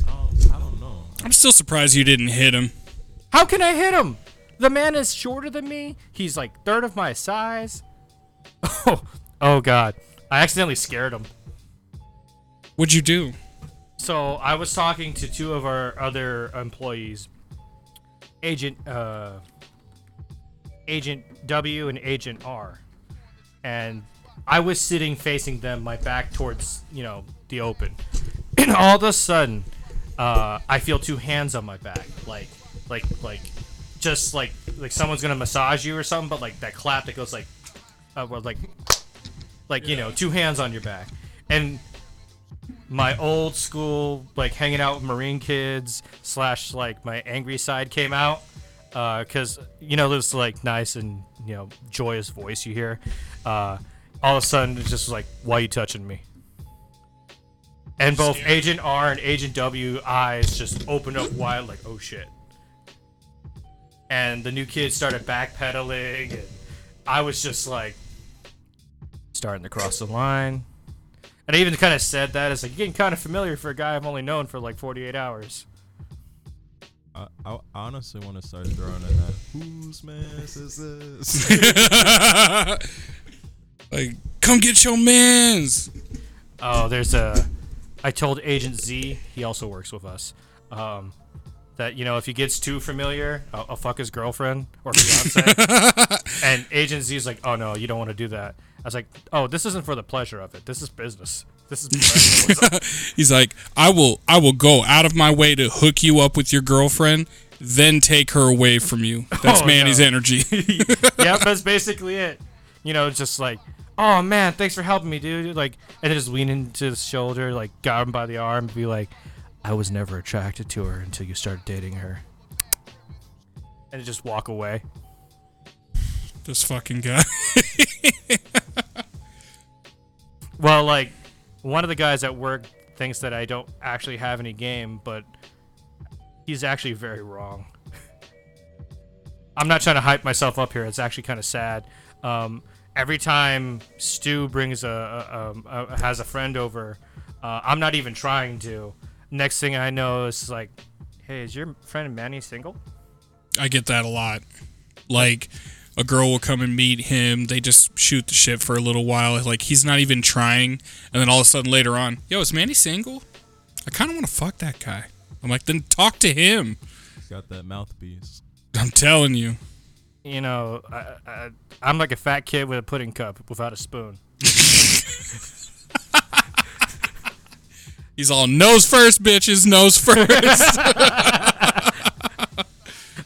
Speaker 3: Oh, I don't know.
Speaker 2: I'm still surprised you didn't hit him.
Speaker 1: How can I hit him? The man is shorter than me. He's like third of my size. Oh, oh God! I accidentally scared him.
Speaker 2: What'd you do?
Speaker 1: So I was talking to two of our other employees, Agent uh, Agent W and Agent R, and I was sitting facing them, my back towards you know the open, and all of a sudden, uh, I feel two hands on my back, like like like just like like someone's gonna massage you or something, but like that clap that goes like, uh, well, like like you know two hands on your back, and my old school like hanging out with marine kids slash like my angry side came out because you know this like nice and you know joyous voice you hear uh, all of a sudden it's just like why you touching me? And both agent r and agent w eyes just opened up wide like oh shit. And the new kid started backpedaling and i was just like starting to cross the line and I even kind of said that as like getting kind of familiar for a guy I've only known for like 48 hours.
Speaker 3: I, I honestly want to start throwing in that. Whose mess is this?
Speaker 2: like, come get your mans.
Speaker 1: Oh, there's a. I told Agent Z, he also works with us, um, that you know if he gets too familiar, I'll, I'll fuck his girlfriend or fiance. and Agent Z is like, oh no, you don't want to do that. I was like, oh, this isn't for the pleasure of it. This is business. This is.
Speaker 2: He's like, I will, I will go out of my way to hook you up with your girlfriend, then take her away from you. That's
Speaker 1: Oh,
Speaker 2: Manny's
Speaker 1: no.
Speaker 2: energy.
Speaker 1: yep, that's basically it. You know, just like, oh man, thanks for helping me, dude. Like, and then just lean into his shoulder, like, grab him by the arm, be like, I was never attracted to her until you started dating her. And just walk away.
Speaker 2: this fucking guy.
Speaker 1: Well, like, one of the guys at work thinks that I don't actually have any game, but he's actually very wrong. I'm not trying to hype myself up here. It's actually kind of sad. Um, every time Stu brings a, a, um, a has a friend over, uh, I'm not even trying to. Next thing I know is like, hey, is your friend Manny single?
Speaker 2: I get that a lot. Like a girl will come and meet him, they just shoot the shit for a little while, like he's not even trying, and then all of a sudden later on, yo, is Manny single? I kind of want to fuck that guy. I'm like, then talk to him.
Speaker 3: Got that mouthpiece.
Speaker 2: I'm telling you.
Speaker 1: You know, I, I, I'm like a fat kid with a pudding cup without a spoon.
Speaker 2: He's all nose first, bitches, nose first.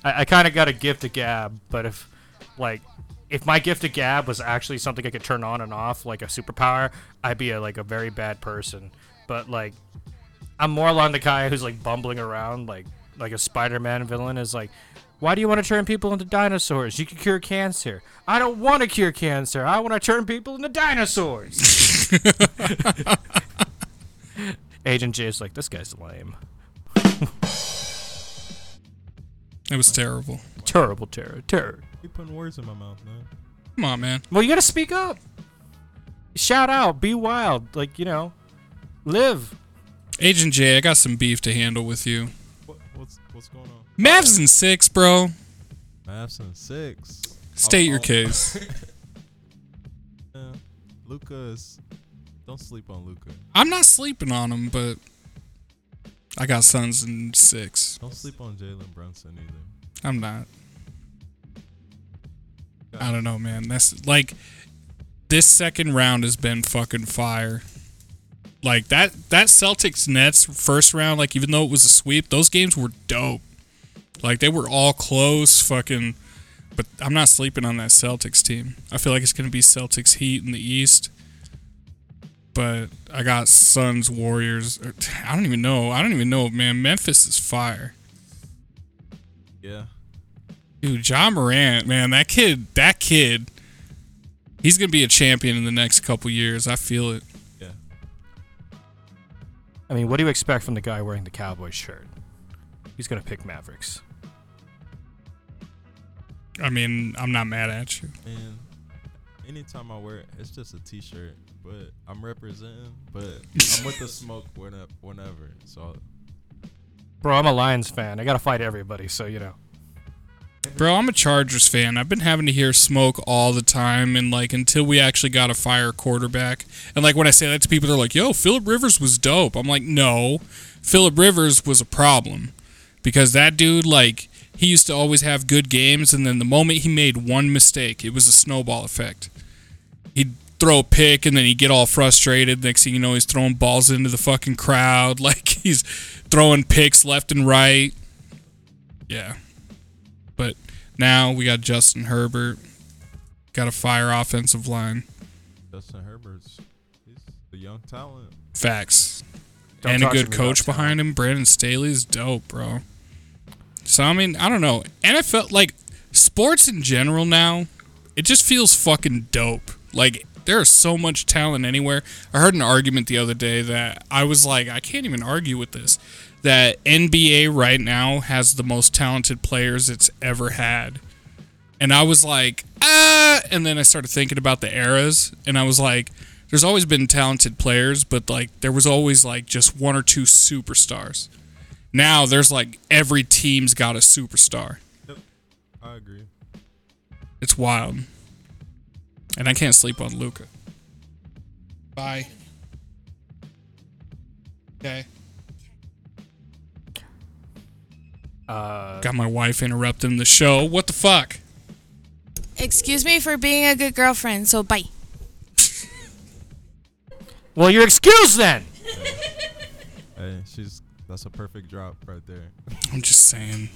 Speaker 1: I, I kind of got a gift of gab, but if like if my gift of gab was actually something I could turn on and off, like a superpower, I'd be a, like a very bad person. But like, I'm more along the guy who's like bumbling around, like like a Spider-Man villain is like. Why do you want to turn people into dinosaurs? You can cure cancer. I don't want to cure cancer. I want to turn people into dinosaurs. Agent J is like, this guy's lame.
Speaker 2: it was terrible.
Speaker 1: Terrible terror. Terror.
Speaker 3: You putting words in my mouth, man.
Speaker 2: Come on, man.
Speaker 1: Well, you gotta speak up. Shout out, be wild, like you know, live.
Speaker 2: Agent J, I got some beef to handle with you.
Speaker 3: What, what's what's going on?
Speaker 2: Mavs in six, bro.
Speaker 3: Mavs in six.
Speaker 2: State your
Speaker 3: I'll-
Speaker 2: case.
Speaker 3: Yeah. Luka is. Don't sleep on Luka.
Speaker 2: I'm not sleeping on him, but I got Suns in six.
Speaker 3: Don't sleep on Jalen Brunson either.
Speaker 2: I'm not. I don't know, man. That's like this second round has been fucking fire. Like that that Celtics Nets first round, like even though it was a sweep, those games were dope. Like they were all close, fucking. But I'm not sleeping on that Celtics team. I feel like it's gonna be Celtics Heat in the East. But I got Suns Warriors. Er, I don't even know. I don't even know, man. Memphis is fire.
Speaker 3: Yeah.
Speaker 2: Dude, Ja Morant, man, that kid, that kid, he's gonna be a champion in the next couple years. I feel it.
Speaker 3: Yeah.
Speaker 1: I mean, what do you expect from the guy wearing the Cowboys shirt? He's gonna pick Mavericks.
Speaker 2: I mean, I'm not mad at you.
Speaker 3: And anytime I wear it, it's just a t-shirt. But I'm representing. But I'm with the smoke whenever. whenever so
Speaker 1: Bro, I'm a Lions fan. I gotta fight everybody, so you know.
Speaker 2: Bro, I'm a Chargers fan. I've been having to hear smoke all the time, and like until we actually got a fire quarterback. And like when I say that to people, they're like, "Yo, Philip Rivers was dope." I'm like, "No, Philip Rivers was a problem because that dude, like, he used to always have good games, and then the moment he made one mistake, it was a snowball effect. He'd throw a pick, and then he'd get all frustrated. Next thing you know, he's throwing balls into the fucking crowd, like he's throwing picks left and right. Yeah. But now we got Justin Herbert, got a fire offensive line.
Speaker 3: Justin Herbert's. He's a young talent.
Speaker 2: Facts.
Speaker 1: Don't
Speaker 2: and a good coach
Speaker 1: about
Speaker 2: behind him. Brandon Staley's dope, bro. So I mean, I don't know. NFL like sports in general now, it just feels fucking dope. Like there is so much talent anywhere. I heard an argument the other day that I was like, I can't even argue with this. That NBA right now has the most talented players it's ever had. And I was like, ah, and then I started thinking about the eras, and I was like, there's always been talented players, but like there was always like just one or two superstars. Now there's like every team's got a superstar. Yep.
Speaker 3: I agree.
Speaker 2: It's wild. And I can't sleep on Luka. Bye. Okay.
Speaker 1: Uh,
Speaker 2: Got my wife interrupting the show. What the fuck?
Speaker 6: Excuse me for being a good girlfriend, so bye.
Speaker 1: well, you're excused then.
Speaker 3: Hey, she's. That's a perfect drop right there.
Speaker 2: I'm just saying.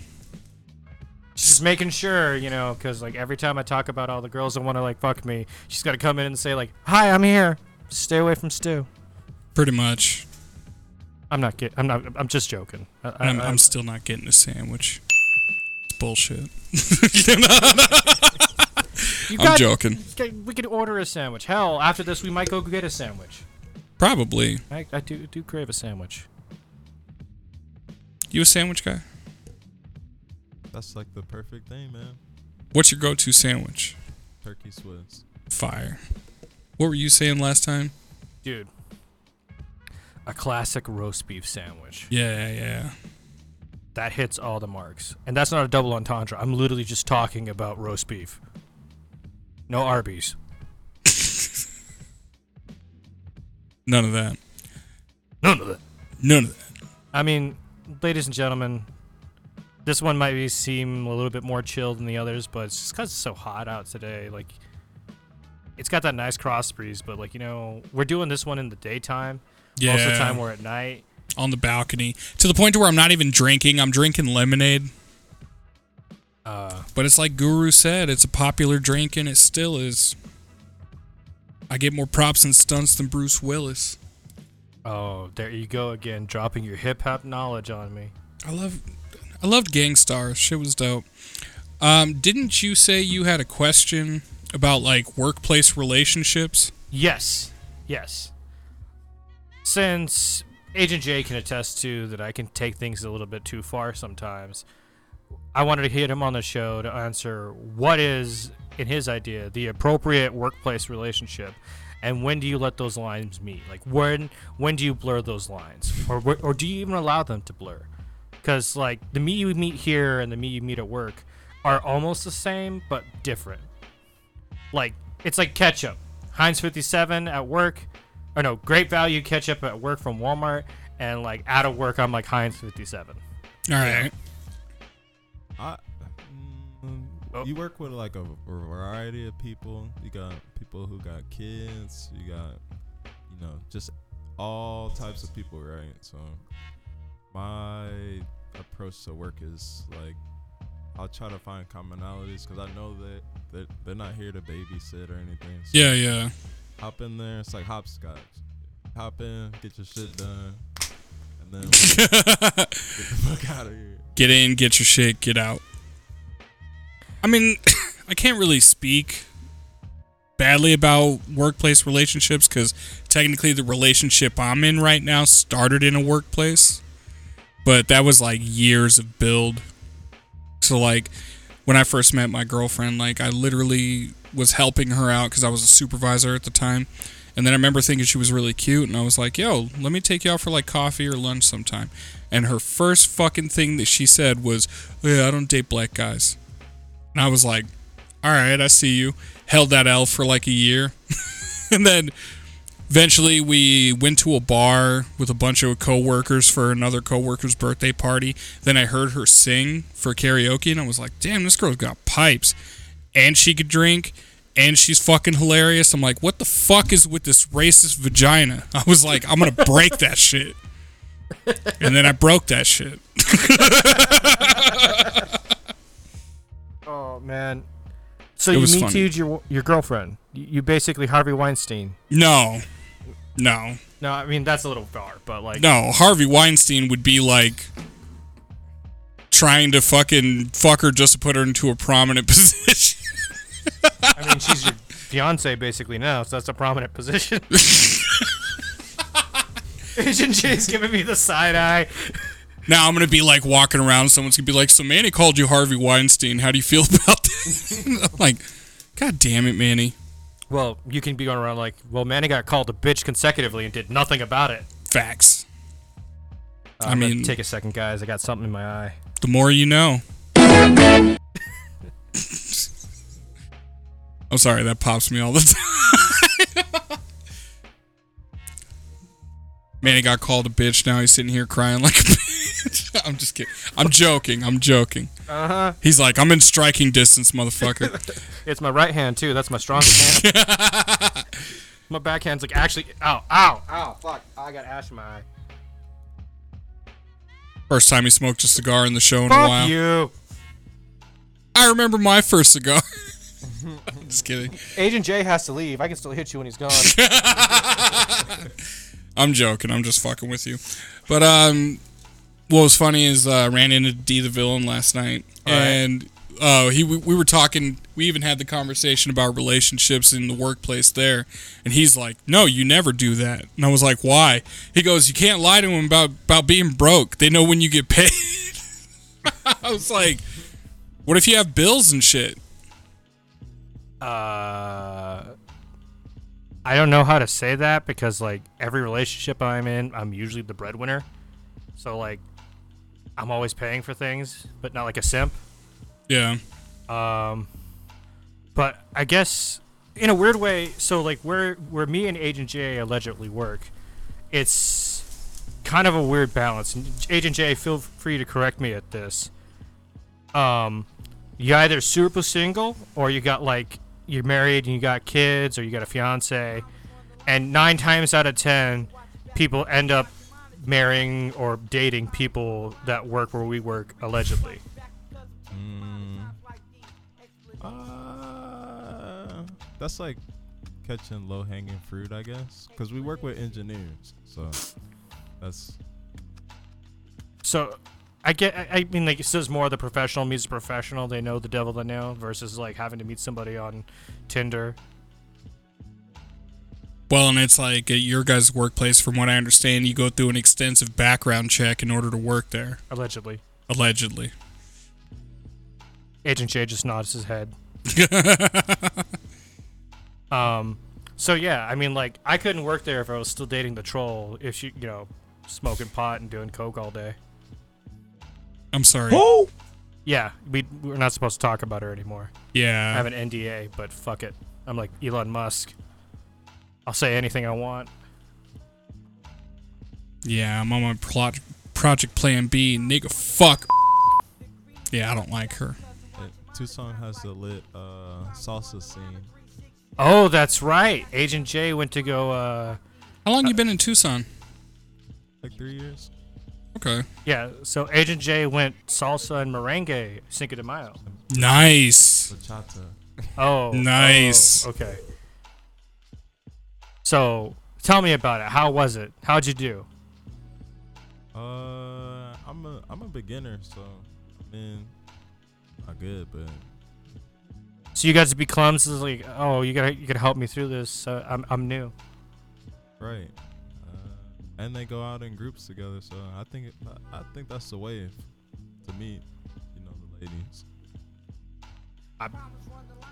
Speaker 1: She's just making sure, you know, because like every time I talk about all the girls that want to like fuck me, she's got to come in and say like, "Hi, I'm here. Stay away from Stu."
Speaker 2: Pretty much.
Speaker 1: I'm not get. I'm not. I'm just joking. I, I,
Speaker 2: I'm,
Speaker 1: I-
Speaker 2: I'm still not getting a sandwich. It's bullshit.
Speaker 1: you
Speaker 2: I'm
Speaker 1: got-
Speaker 2: joking.
Speaker 1: We could order a sandwich. Hell, after this, we might go get a sandwich.
Speaker 2: Probably.
Speaker 1: I, I do do crave a sandwich.
Speaker 2: You a sandwich guy?
Speaker 3: That's like the perfect thing, man.
Speaker 2: What's your go-to sandwich?
Speaker 3: Turkey Swiss.
Speaker 2: Fire. What were you saying last time?
Speaker 1: Dude, a classic roast beef sandwich.
Speaker 2: Yeah, yeah.
Speaker 1: That hits all the marks. And that's not a double entendre. I'm literally just talking about roast beef. No Arby's.
Speaker 2: None of that.
Speaker 1: None of that.
Speaker 2: None of that.
Speaker 1: I mean, ladies and gentlemen, this one might be seem a little bit more chill than the others, but it's just because it's so hot out today. Like, it's got that nice cross breeze, but like you know, we're doing this one in the daytime.
Speaker 2: Yeah.
Speaker 1: Most of the time, we're at night.
Speaker 2: on the balcony to the point to where I'm not even drinking. I'm drinking lemonade.
Speaker 1: Uh,
Speaker 2: But it's like Guru said, it's a popular drink and it still is. I get more props and stunts than Bruce Willis.
Speaker 1: oh, there you go again, dropping your hip hop knowledge on me.
Speaker 2: I love I loved Gang Starr. Shit was dope. Um, didn't you say you had a question about like workplace relationships?
Speaker 1: Yes, yes. Since Agent J can attest to that, I can take things a little bit too far sometimes. I wanted to hit him on the show to answer what is in his idea, the appropriate workplace relationship, and when do you let those lines meet? Like when when do you blur those lines, or or do you even allow them to blur? Because like the me you meet here and the me you meet at work are almost the same but different. Like it's like ketchup, Heinz 57 at work, or no, Great Value ketchup at work from Walmart, and like out of work I'm like Heinz 57.
Speaker 2: All right.
Speaker 3: I, mm,
Speaker 1: Oh.
Speaker 3: You work with like a variety of people. You got people who got kids. You got, you know, just all types of people, right? So, my approach to work is like, I'll try to find commonalities because I know that they're, they're not here to babysit or anything. So
Speaker 2: Yeah, yeah.
Speaker 3: Hop in there. It's like hopscotch. Hop in, get your shit done, and then get the fuck out of here.
Speaker 2: Get in, get your shit, get out. I mean, I can't really speak badly about workplace relationships because technically the relationship I'm in right now started in a workplace, but that was like years of build. So, like, when I first met my girlfriend, like, I literally was helping her out because I was a supervisor at the time. And then I remember thinking she was really cute, and I was like, yo, let me take you out for like coffee or lunch sometime. And her first fucking thing that she said was, "Oh, yeah, I don't date black guys. And I was like, all right, I see you. Held that L for like a year. and then eventually we went to a bar with a bunch of coworkers for another coworker's birthday party. Then I heard her sing for karaoke, and I was like, damn, this girl's got pipes. And she could drink, and she's fucking hilarious. I'm like, what the fuck is with this racist vagina? I was like, I'm gonna break that shit. And then I broke that shit.
Speaker 1: Oh man. So
Speaker 2: It
Speaker 1: you meet your your girlfriend. You, you basically Harvey Weinstein.
Speaker 2: No. No.
Speaker 1: No, I mean that's a little far, but like
Speaker 2: No, Harvey Weinstein would be like trying to fucking fuck her just to put her into a prominent position.
Speaker 1: I mean she's your fiance basically now, so that's a prominent position. Agent J's giving me the side eye.
Speaker 2: now I'm gonna be like walking around, someone's gonna be like, "So Manny called you Harvey Weinstein. How do you feel about that?" I'm like, "God damn it, Manny."
Speaker 1: Well, you can be going around like, well, Manny got called a bitch consecutively and did nothing about it.
Speaker 2: Facts.
Speaker 1: Uh,
Speaker 2: I mean-
Speaker 1: take a second, guys. I got something in my eye.
Speaker 2: The more you know. I'm sorry, that pops me all the time. Manny got called a bitch. Now he's sitting here crying like a bitch. I'm just kidding. I'm joking. I'm joking.
Speaker 1: Uh huh.
Speaker 2: He's like, I'm in striking distance, motherfucker.
Speaker 1: It's my right hand too. That's my strongest hand. my backhand's like actually. Ow! Ow! Ow! Fuck! I got ash in my eye.
Speaker 2: First time he smoked a cigar in the show in a
Speaker 1: Fuck
Speaker 2: while.
Speaker 1: you!
Speaker 2: I remember my first cigar. just kidding.
Speaker 1: Agent J has to leave. I can still hit you when he's gone.
Speaker 2: I'm joking. I'm just fucking with you. But um, what was funny is uh, I ran into D the villain last night, and uh, he we, we were talking. We even had the conversation about relationships in the workplace there, and he's like, "No, you never do that." And I was like, "Why?" He goes, "You can't lie to him about about being broke. They know when you get paid." I was like, "What if you have bills and shit?"
Speaker 1: Uh, I don't know how to say that because like every relationship I'm in, I'm usually the breadwinner. So like, I'm always paying for things, but not like a simp.
Speaker 2: Yeah.
Speaker 1: Um, but I guess in a weird way, so like where where me and Agent J allegedly work, it's kind of a weird balance. And Agent J, feel free to correct me at this. Um, you either super single or you got like you're married and you got kids or you got a fiance, and nine times out of ten, people end up marrying or dating people that work where we work allegedly.
Speaker 3: Uh, that's like catching low hanging fruit, I guess. Because we work with engineers, so that's
Speaker 1: So, I get. I, I mean, like it says more the professional meets the professional. They know the devil they know versus like having to meet somebody on Tinder.
Speaker 2: Well, and it's like at your guys' workplace, from what I understand, you go through an extensive background check in order to work there,
Speaker 1: Allegedly,
Speaker 2: allegedly.
Speaker 1: Agent J just nods his head. um, so yeah, I mean, like, I couldn't work there if I was still dating the troll. If she, you know, smoking pot and doing coke all day.
Speaker 2: I'm sorry.
Speaker 1: Yeah, we we're not supposed to talk about her anymore.
Speaker 2: Yeah.
Speaker 1: I have an NDA, but fuck it. I'm like Elon Musk. I'll say anything I want.
Speaker 2: Yeah, I'm on my plot, Project Plan B. Nigga, fuck. Yeah, I don't like her.
Speaker 3: Uh, Tucson has a lit uh, salsa scene.
Speaker 1: Oh, that's right. Agent J went to go. uh
Speaker 2: How long you been in Tucson?
Speaker 3: Like three years.
Speaker 2: Okay.
Speaker 1: Yeah, so Agent J went salsa and merengue Cinco de Mayo.
Speaker 2: Nice.
Speaker 3: Bachata.
Speaker 1: Oh,
Speaker 2: Nice.
Speaker 1: oh, okay. So tell me about it. How was it? How'd you do?
Speaker 3: Uh, I'm a I'm a beginner, so I mean, not good, but
Speaker 1: So you got to be clumsy, like, oh, you gotta you gotta help me through this. Uh, I'm I'm new.
Speaker 3: right. And they go out in groups together, so I think it, I, I think that's the way to meet, you know, the ladies.
Speaker 1: I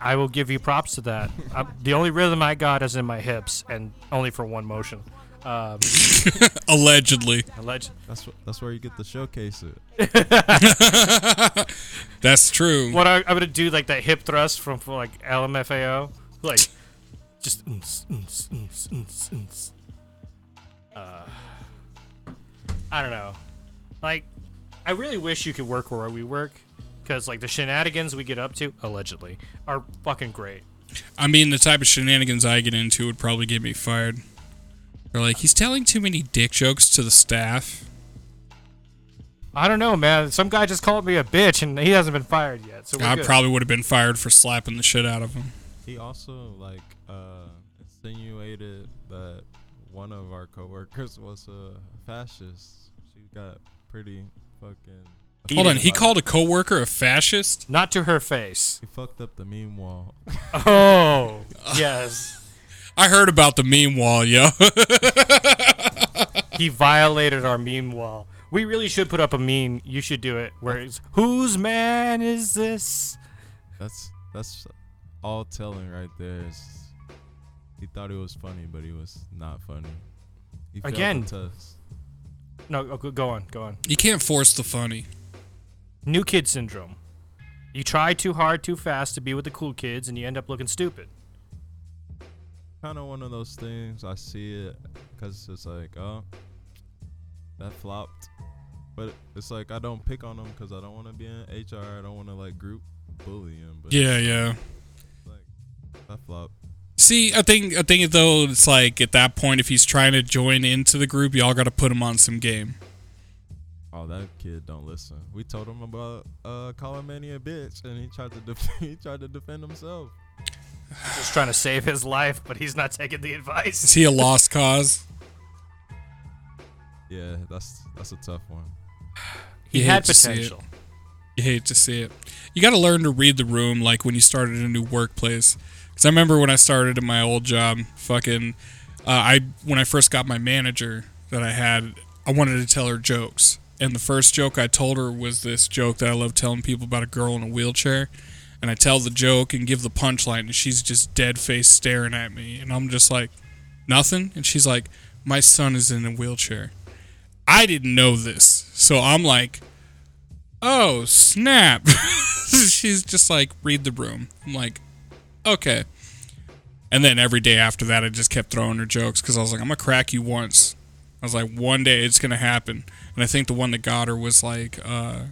Speaker 1: I will give you props to that. i the only rhythm I got is in my hips, and only for one motion. Um,
Speaker 2: Allegedly.
Speaker 1: alleged.
Speaker 3: That's wh- that's where you get to showcase it.
Speaker 2: That's true.
Speaker 1: What I, I'm gonna do like that hip thrust from, from like LMFAO, like just. uns, uns, uns, uns, uns. Uh, I don't know. Like, I really wish you could work where we work, because like the shenanigans we get up to, allegedly, are fucking great.
Speaker 2: I mean, the type of shenanigans I get into would probably get me fired. Or like, he's telling too many dick jokes to the staff.
Speaker 1: I don't know, man. Some guy just called me a bitch, and he hasn't been fired yet. So we're
Speaker 2: I
Speaker 1: good.
Speaker 2: probably would have been fired for slapping the shit out of him.
Speaker 3: He also like uh, insinuated that one of our coworkers was a fascist. She got pretty fucking.
Speaker 2: Hold on, he called a coworker a fascist?
Speaker 1: Not to her face.
Speaker 3: He fucked up the meme wall.
Speaker 1: Oh, yes.
Speaker 2: I heard about the meme wall, yo.
Speaker 1: he violated our meme wall. We really should put up a meme. You should do it. Where it's whose man is this?
Speaker 3: That's that's all telling right there. Is he thought it was funny, but he was not funny. He failed the
Speaker 1: Again.
Speaker 3: test.
Speaker 1: No, oh, go- go on, go on.
Speaker 2: you can't force the funny.
Speaker 1: New kid syndrome. You try too hard, too fast to be with the cool kids, and you end up looking stupid.
Speaker 3: kind of one of those things. I see it because it's like, oh, that flopped. But it's like I don't pick on them because I don't want to be in HR. I don't want to like group bully him. But
Speaker 2: Yeah, yeah.
Speaker 3: like that flopped.
Speaker 2: See, I think I think though it's like at that point, if he's trying to join into the group, y'all got to put him on some game.
Speaker 3: Oh, that kid don't listen. We told him about uh calling Manny a bitch, and he tried to def- he tried to defend himself.
Speaker 1: Just trying to save his life, but he's not taking the advice.
Speaker 2: Is he a lost cause?
Speaker 3: Yeah, that's that's a tough one.
Speaker 1: He
Speaker 2: You
Speaker 1: had
Speaker 2: hate to see it.
Speaker 1: potential.
Speaker 2: You hate to see it. You got to learn to read the room, like when you started a new workplace. Because I remember when I started in my old job, fucking, uh, I when I first got my manager that I had, I wanted to tell her jokes, and the first joke I told her was this joke that I love telling people about a girl in a wheelchair. And I tell the joke and give the punchline, and she's just dead face staring at me, and I'm just like, nothing. And she's like, my son is in a wheelchair. I didn't know this, so I'm like, oh snap she's just like read the room i'm like okay. And then every day after that i just kept throwing her jokes because i was like i'm gonna crack you once. I was like one day it's gonna happen. And i think the one that got her was like uh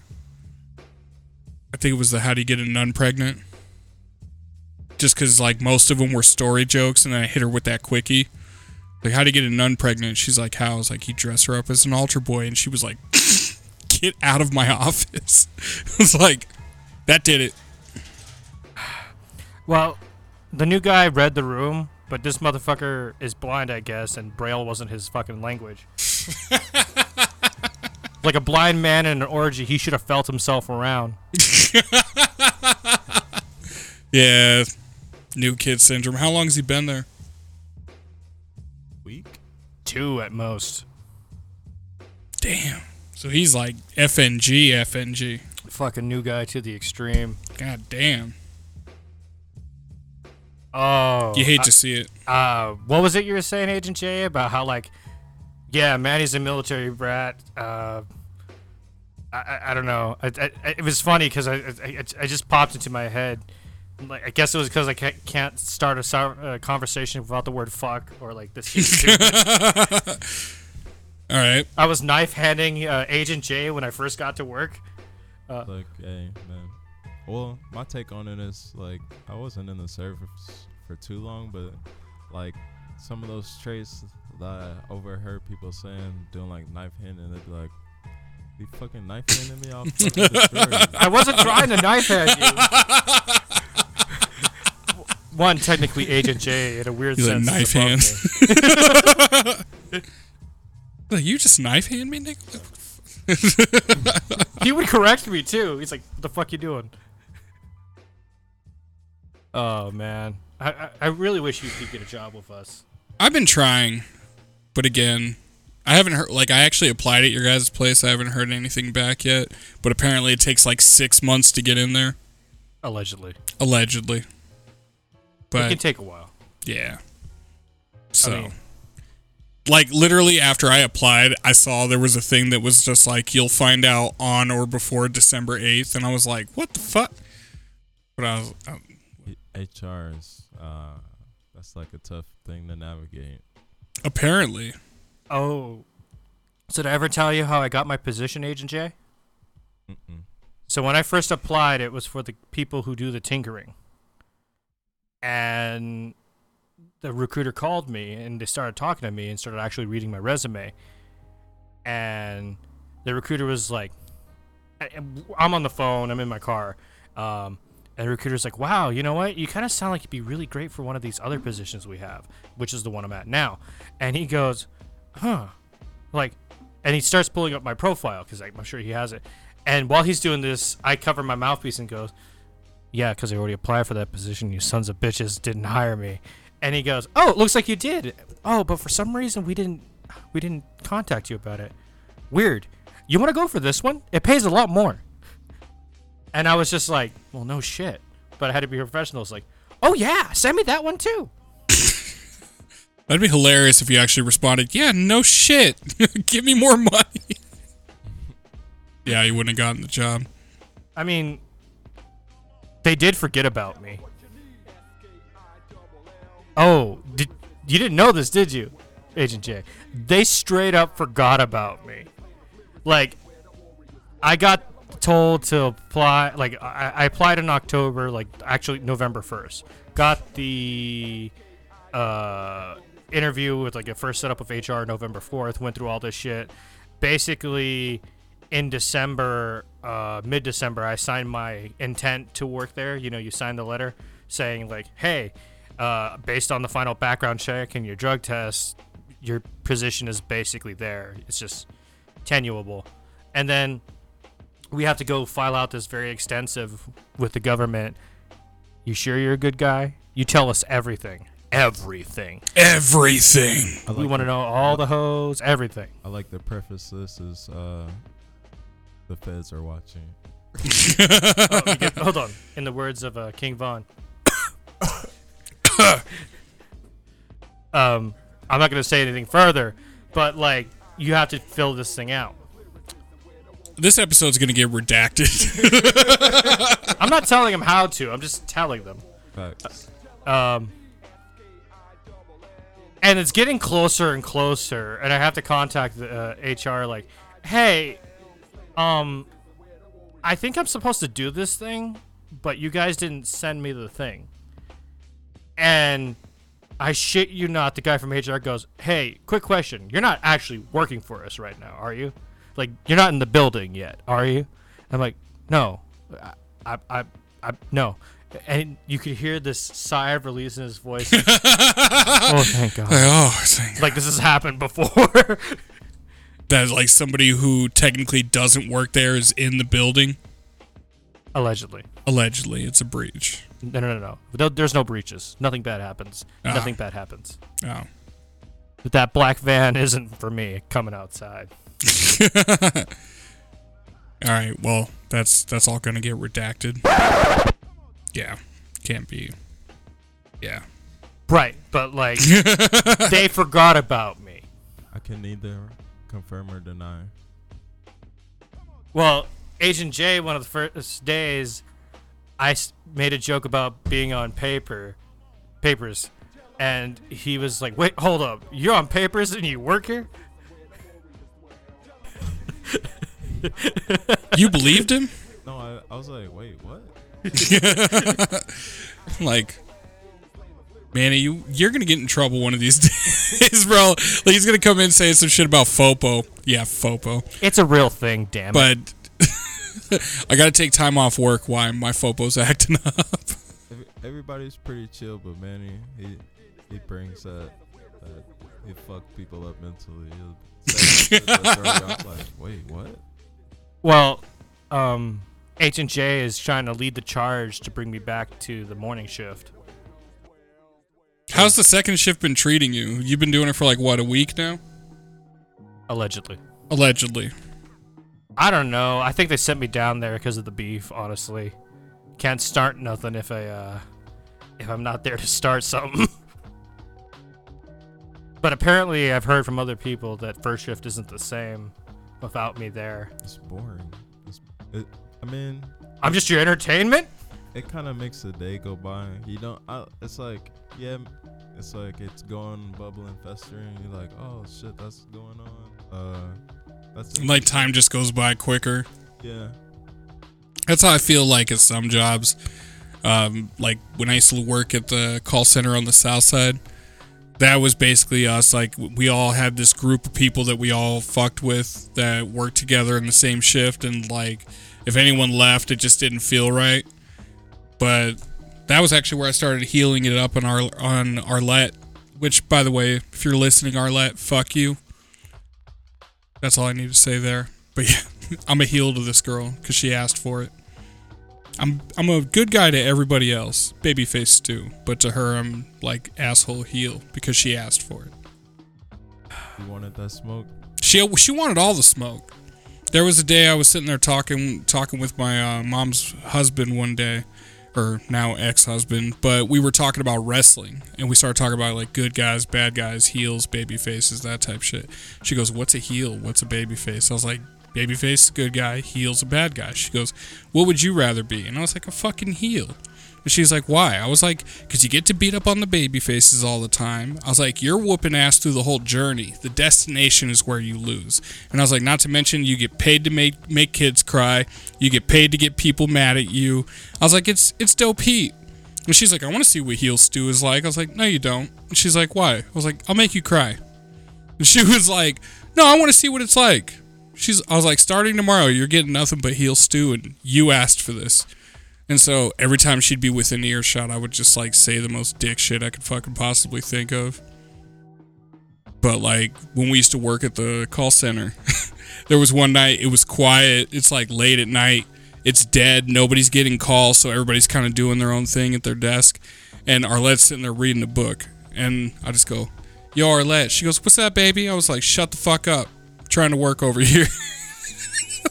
Speaker 2: i think it was the how do you get a nun pregnant? Just because like most of them were story jokes and then i hit her with that quickie. Like how do you get a nun pregnant? She's like how? I was like you dress her up as an altar boy and she was like get out of my office. it's like that did it.
Speaker 1: Well, the new guy read the room, but this motherfucker is blind, I guess, and Braille wasn't his fucking language. like a blind man in an orgy, he should have felt himself around.
Speaker 2: Yeah, new kid syndrome. How long has he been there?
Speaker 3: Week?
Speaker 1: Two at most.
Speaker 2: Damn. So he's like FNG, FNG.
Speaker 1: Fucking new guy to the extreme.
Speaker 2: God damn.
Speaker 1: Oh,
Speaker 2: You hate to see it.
Speaker 1: Uh, what was it you were saying, Agent J, about how like, yeah, Manny's a military brat. Uh, I, I, I don't know. I, I, it was funny because I, I, I just popped into my head. Like, I guess it was because I can't, can't start a sou- uh, conversation without the word "fuck" or like this.
Speaker 2: All right.
Speaker 1: I was knife handing uh, Agent J when I first got to work.
Speaker 3: Like, hey, man. Well, my take on it is like I wasn't in the service for too long, but like some of those traits that I overheard people saying, doing like knife handing, they'd be like, "You fucking knife handing me? I'll fucking destroy you."
Speaker 1: I wasn't trying to knife hand you. One, technically Agent J in a weird
Speaker 2: He's like,
Speaker 1: sense. is
Speaker 2: "Knife
Speaker 1: above
Speaker 2: hand." Like, you just knife hand me, Nick?
Speaker 1: he would correct me too. He's like, "What the fuck you doing?" Oh man, I I, I really wish you could get a job with us.
Speaker 2: I've been trying, but again, I haven't heard. Like, I actually applied at your guys' place. I haven't heard anything back yet. But apparently, it takes like six months to get in there,
Speaker 1: Allegedly,
Speaker 2: allegedly. But it
Speaker 1: can take a while.
Speaker 2: yeah. So,
Speaker 1: mean-
Speaker 2: like, literally after I applied, I saw there was a thing that was just like, "You'll find out on or before December 8th and I was like, "What the fuck?" But I was,
Speaker 3: HR is uh, that's like a tough thing to navigate.
Speaker 2: apparently,
Speaker 1: Oh, so did I ever tell you how I got my position, Agent J?
Speaker 3: Mm-mm.
Speaker 1: So when I first applied, it was for the people who do the tinkering. And the recruiter called me and they started talking to me and started actually reading my resume. And the recruiter was like, I- I'm on the phone, I'm in my car. Um, and the recruiter's like, wow, you know what? You kind of sound like you'd be really great for one of these other positions we have, which is the one I'm at now. And he goes, huh. Like, and he starts pulling up my profile because I'm sure he has it. And while he's doing this, I cover my mouthpiece and goes, "Yeah, because I already applied for that position. You sons of bitches didn't hire me." And he goes, "Oh, it looks like you did. Oh, but for some reason we didn't, we didn't contact you about it. Weird. You want to go for this one? It pays a lot more." And I was just like, "Well, no shit." But I had to be professional. It's like, "Oh yeah, send me that one too."
Speaker 2: that'd be hilarious if you actually responded, "Yeah, no shit, give me more money." yeah, you wouldn't have gotten the job.
Speaker 1: I mean, they did forget about me. Oh, did you didn't know this, did you, Agent J? They straight up forgot about me. Like, I got told to apply. Like, I, I applied in October. Like, actually November first. Got the uh, interview with like a first setup of HR November fourth. Went through all this shit. Basically, in December, uh, mid December, I signed my intent to work there. You know, you sign the letter saying like, hey, uh, based on the final background check and your drug test, your position is basically there. It's just tenuable, and then we have to go file out this very extensive with the government. You sure you're a good guy? You tell us everything. Everything.
Speaker 2: Everything.
Speaker 3: I
Speaker 1: we
Speaker 3: like
Speaker 1: want to
Speaker 3: to-
Speaker 1: know all the hoes, everything.
Speaker 3: I like the preface this as uh, the feds are watching.
Speaker 1: Oh, we get- hold on. In the words of uh, King Von. um, I'm not going to say anything further, but like, you have to fill this thing out.
Speaker 2: This episode's gonna get redacted.
Speaker 1: I'm not telling them how to. I'm just telling them.
Speaker 3: Facts.
Speaker 1: Um, and it's getting closer and closer, and I have to contact the uh, HR. Like, hey, um, I think I'm supposed to do this thing, but you guys didn't send me the thing. And I shit you not, the guy from HR goes, "Hey, quick question. You're not actually working for us right now, are you? Like, you're not in the building yet, are you?" I'm like, "No, I, I, I, I no." And you could hear this sigh of release in his voice. oh, thank God!
Speaker 2: oh, thank
Speaker 1: Like this has happened before.
Speaker 2: that like somebody who technically doesn't work there is in the building.
Speaker 1: Allegedly.
Speaker 2: Allegedly, it's a breach.
Speaker 1: No, no, no, no. There's no breaches. Nothing bad happens.
Speaker 2: Ah.
Speaker 1: Nothing bad happens.
Speaker 2: Oh.
Speaker 1: But that black van isn't for me coming outside.
Speaker 2: All right. Well, that's that's all gonna get redacted. Yeah, can't be. Yeah.
Speaker 1: Right, but like they forgot about me.
Speaker 3: I can neither confirm or deny.
Speaker 1: Well, Agent J, one of the first days, I made a joke about being on paper, papers, and he was like, "Wait, hold up, you're on papers and you work here?"
Speaker 2: You believed him?
Speaker 3: No, I, I was like, wait, what?
Speaker 2: Like, Manny, you you're gonna get in trouble one of these days, bro. Like he's gonna come in saying some shit about Fopo. Yeah, Fopo.
Speaker 1: It's a real thing, damn it.
Speaker 2: But I gotta take time off work. Why my Fopo's acting up?
Speaker 3: Everybody's pretty chill, but Manny, he he brings that, that he fuck people up mentally. He'll say shit that throw like, wait, what?
Speaker 1: Well, um, Agent J is trying to lead the charge to bring me back to the morning shift.
Speaker 2: How's the second shift been treating you? You've been doing it for like what a week now,
Speaker 1: Allegedly.
Speaker 2: allegedly.
Speaker 1: I don't know. I think they sent me down there because of the beef. Honestly, can't start nothing if I uh, if I'm not there to start something. but apparently, I've heard from other people that first shift isn't the same without me there.
Speaker 3: It's boring. It's, it, I mean,
Speaker 1: I'm just your entertainment.
Speaker 3: it kind of makes the day go by. You don't. I, it's like, yeah, it's like it's going bubbling, festering. You're like, oh shit, that's going on. Uh, that's
Speaker 2: Like time just goes by quicker.
Speaker 3: Yeah.
Speaker 2: That's how I feel like at some jobs. Um, like when I used to work at the call center on the south side, that was basically us. Like we all had this group of people that we all fucked with that worked together in the same shift, and like if anyone left, it just didn't feel right. But that was actually where I started healing it up on our on Arlette. Which, by the way, if you're listening, Arlette, fuck you. That's all I need to say there. But yeah, I'm a heel to this girl because she asked for it. I'm I'm a good guy to everybody else, babyface Stu, but to her I'm like asshole heel because she asked for it.
Speaker 3: You wanted that smoke?
Speaker 2: She she wanted all the smoke. There was a day I was sitting there talking talking with my uh, mom's husband one day, or now ex-husband, but we were talking about wrestling and we started talking about like good guys, bad guys, heels, baby faces, that type shit. She goes, "What's a heel? What's a baby face?" I was like, "Baby face, good guy. Heel's a bad guy." She goes, "What would you rather be?" And I was like, "A fucking heel." And she's like, why? I was like, because you get to beat up on the baby faces all the time. I was like, you're whooping ass through the whole journey. The destination is where you lose. And I was like, not to mention, you get paid to make make kids cry. You get paid to get people mad at you. I was like, it's it's dope heat. And she's like, I want to see what heel Stu is like. I was like, no, you don't. And she's like, why? I was like, I'll make you cry. And she was like, no, I want to see what it's like. She's, I was like, starting tomorrow, you're getting nothing but heel Stu, and you asked for this. And so every time she'd be within earshot, I would just like say the most dick shit I could fucking possibly think of. But like when we used to work at the call center, there was one night it was quiet. It's like late at night. It's dead. Nobody's getting calls, so everybody's kind of doing their own thing at their desk. And Arlette's sitting there reading a book, and I just go, "Yo, Arlette." She goes, "What's that, baby?" I was like, "Shut the fuck up. Trying to work over here."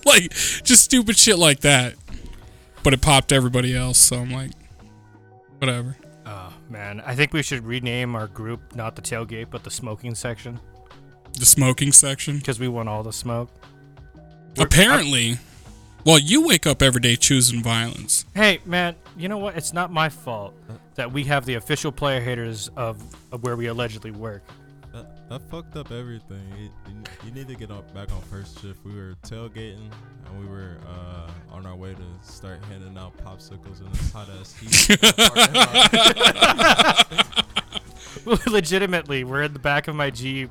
Speaker 2: like just stupid shit like that but it popped everybody else. So I'm like, whatever.
Speaker 1: Oh man, I think we should rename our group not the tailgate but the smoking section
Speaker 2: The smoking section.
Speaker 1: because we want all the smoke.
Speaker 2: Apparently, well, you wake up every day choosing violence.
Speaker 1: Hey man, you know what? It's not my fault that we have the official player haters of, of where we allegedly work.
Speaker 3: That, that fucked up everything. You, you, you need to get on, back on first shift. We were tailgating and we were uh, on our way to start handing out popsicles in this hot ass heat.
Speaker 1: Legitimately, we're in the back of my Jeep.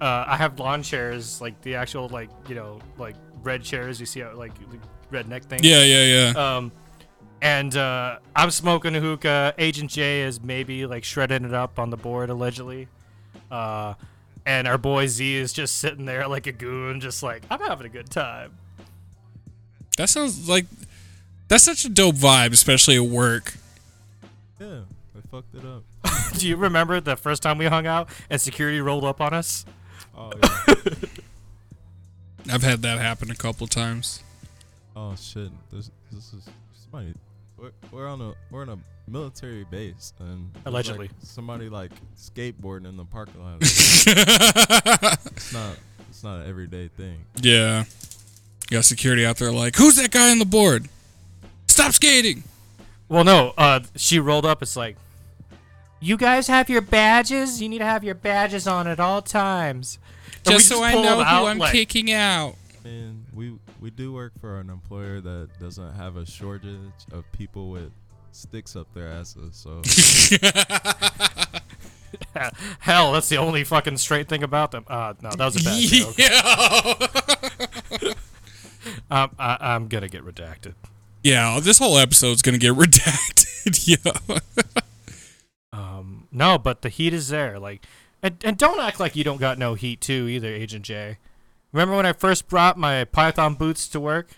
Speaker 1: Uh, I have lawn chairs, like the actual, like, you know, like red chairs you see, how, like the redneck thing.
Speaker 2: Yeah, yeah, yeah.
Speaker 1: Um, and uh, I'm smoking a hookah. Agent J is maybe like shredding it up on the board allegedly. Uh, and our boy Z is just sitting there like a goon, just like I'm having a good time.
Speaker 2: That sounds like that's such a dope vibe, especially at work.
Speaker 3: yeah, they fucked it up.
Speaker 1: Do you remember the first time we hung out and security rolled up on us?
Speaker 3: Oh yeah.
Speaker 2: I've had that happen a couple times.
Speaker 3: oh shit. This this is somebody. We're, we're on a we're on a military base and there's, like,
Speaker 1: Allegedly.
Speaker 3: somebody like skateboarding in the parking lot. it's not it's not an everyday thing.
Speaker 2: yeah. You got security out there like, who's that guy on the board? Stop skating.
Speaker 1: Well, no. Uh, she rolled up. It's like, you guys have your badges. You need to have your badges on at all times. And we
Speaker 2: Just so I know who
Speaker 1: out,
Speaker 2: I'm
Speaker 1: like-
Speaker 2: kicking out.
Speaker 3: And we we do work for an employer that doesn't have a shortage of people with sticks up their asses. So
Speaker 1: Hell, that's the only fucking straight thing about them. Uh, no, that was a bad joke.
Speaker 2: Yeah.
Speaker 1: Um, I, I'm gonna get redacted.
Speaker 2: yeah, this whole episode's gonna get redacted. yeah.
Speaker 1: Um, no, but the heat is there. Like, and, and don't act like you don't got no heat too, either, Agent J. Remember when I first brought my Python boots to work,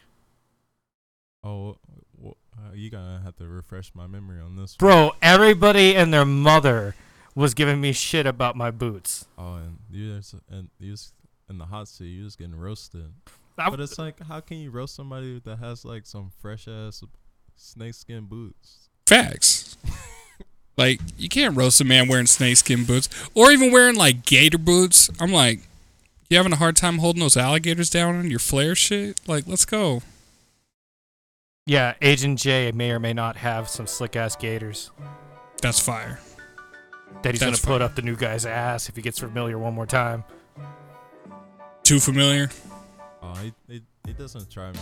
Speaker 3: oh, well, uh, you gonna have to refresh my memory on this. one.
Speaker 1: bro? Everybody and their mother was giving me shit about my boots.
Speaker 3: Oh, and you just and you just in the hot seat, you just getting roasted.
Speaker 1: I-
Speaker 3: But it's like, how can you roast somebody that has like some fresh ass snakeskin boots?
Speaker 2: Facts. like, you can't roast a man wearing snakeskin boots or even wearing like gator boots. I'm like, you having a hard time holding those alligators down on your flare shit? Like, let's go.
Speaker 1: Yeah, Agent J may or may not have some slick ass gators
Speaker 2: That's fire.
Speaker 1: that he's
Speaker 2: That's
Speaker 1: gonna put up the new guy's ass if he gets familiar one more time.
Speaker 2: Too familiar?
Speaker 3: Oh, it it, it doesn't try me.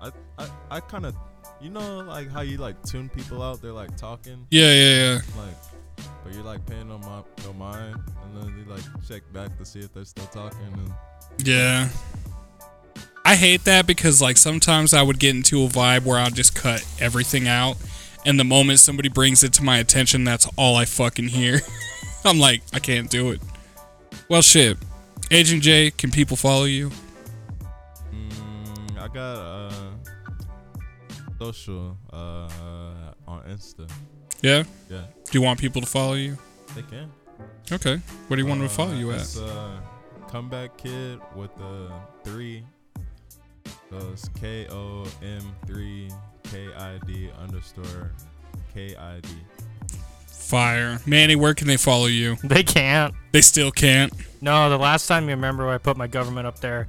Speaker 3: Uh, I I I kind of, you know, like how you like tune people out. They're like talking,
Speaker 2: Yeah, yeah, yeah.
Speaker 3: like, but you're like paying no, mi- no mind, and then you like check back to see if they're still talking. And
Speaker 2: Yeah. I hate that because like sometimes I would get into a vibe where I'll just cut everything out and the moment somebody brings it to my attention that's all I fucking hear. I'm like, I can't do it. Well shit. Agent J, can people follow you?
Speaker 3: mm, I got uh social uh on Insta.
Speaker 2: Yeah?
Speaker 3: Yeah,
Speaker 2: Do you want people to follow you?
Speaker 3: they can.
Speaker 2: Okay. What do you want them to follow you at?
Speaker 3: It's uh, comeback kid with the three. So it's K O M three K I D underscore K I D.
Speaker 2: Fire. Manny, where can they follow you?
Speaker 1: They can't.
Speaker 2: They still can't.
Speaker 1: No, the last time you remember I put my government up there,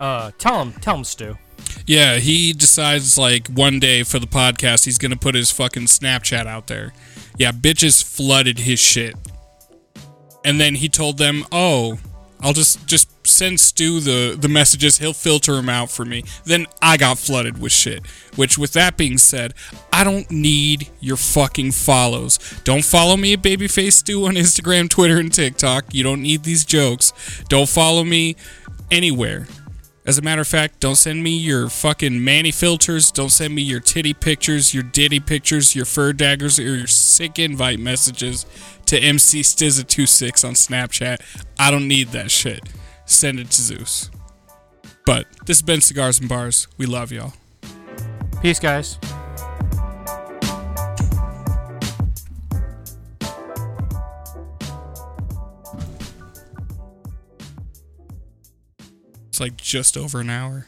Speaker 1: uh, tell him, tell him, Stu.
Speaker 2: Yeah, he decides like one day for the podcast he's gonna put his fucking Snapchat out there. Yeah, bitches flooded his shit. And then he told them, "Oh, I'll just just send Stu the the messages. He'll filter them out for me." Then I got flooded with shit. Which, with that being said, I don't need your fucking follows. Don't follow me at Babyface Stu on Instagram, Twitter, and TikTok. You don't need these jokes. Don't follow me anywhere. As a matter of fact, don't send me your fucking Manny filters. Don't send me your titty pictures, your ditty pictures, your fur daggers, or your sick invite messages to MC Stizza26 on Snapchat. I don't need that shit. Send it to Zeus. But this has been Cigars and Bars. We love y'all.
Speaker 1: Peace, guys.
Speaker 2: It's like just over an hour.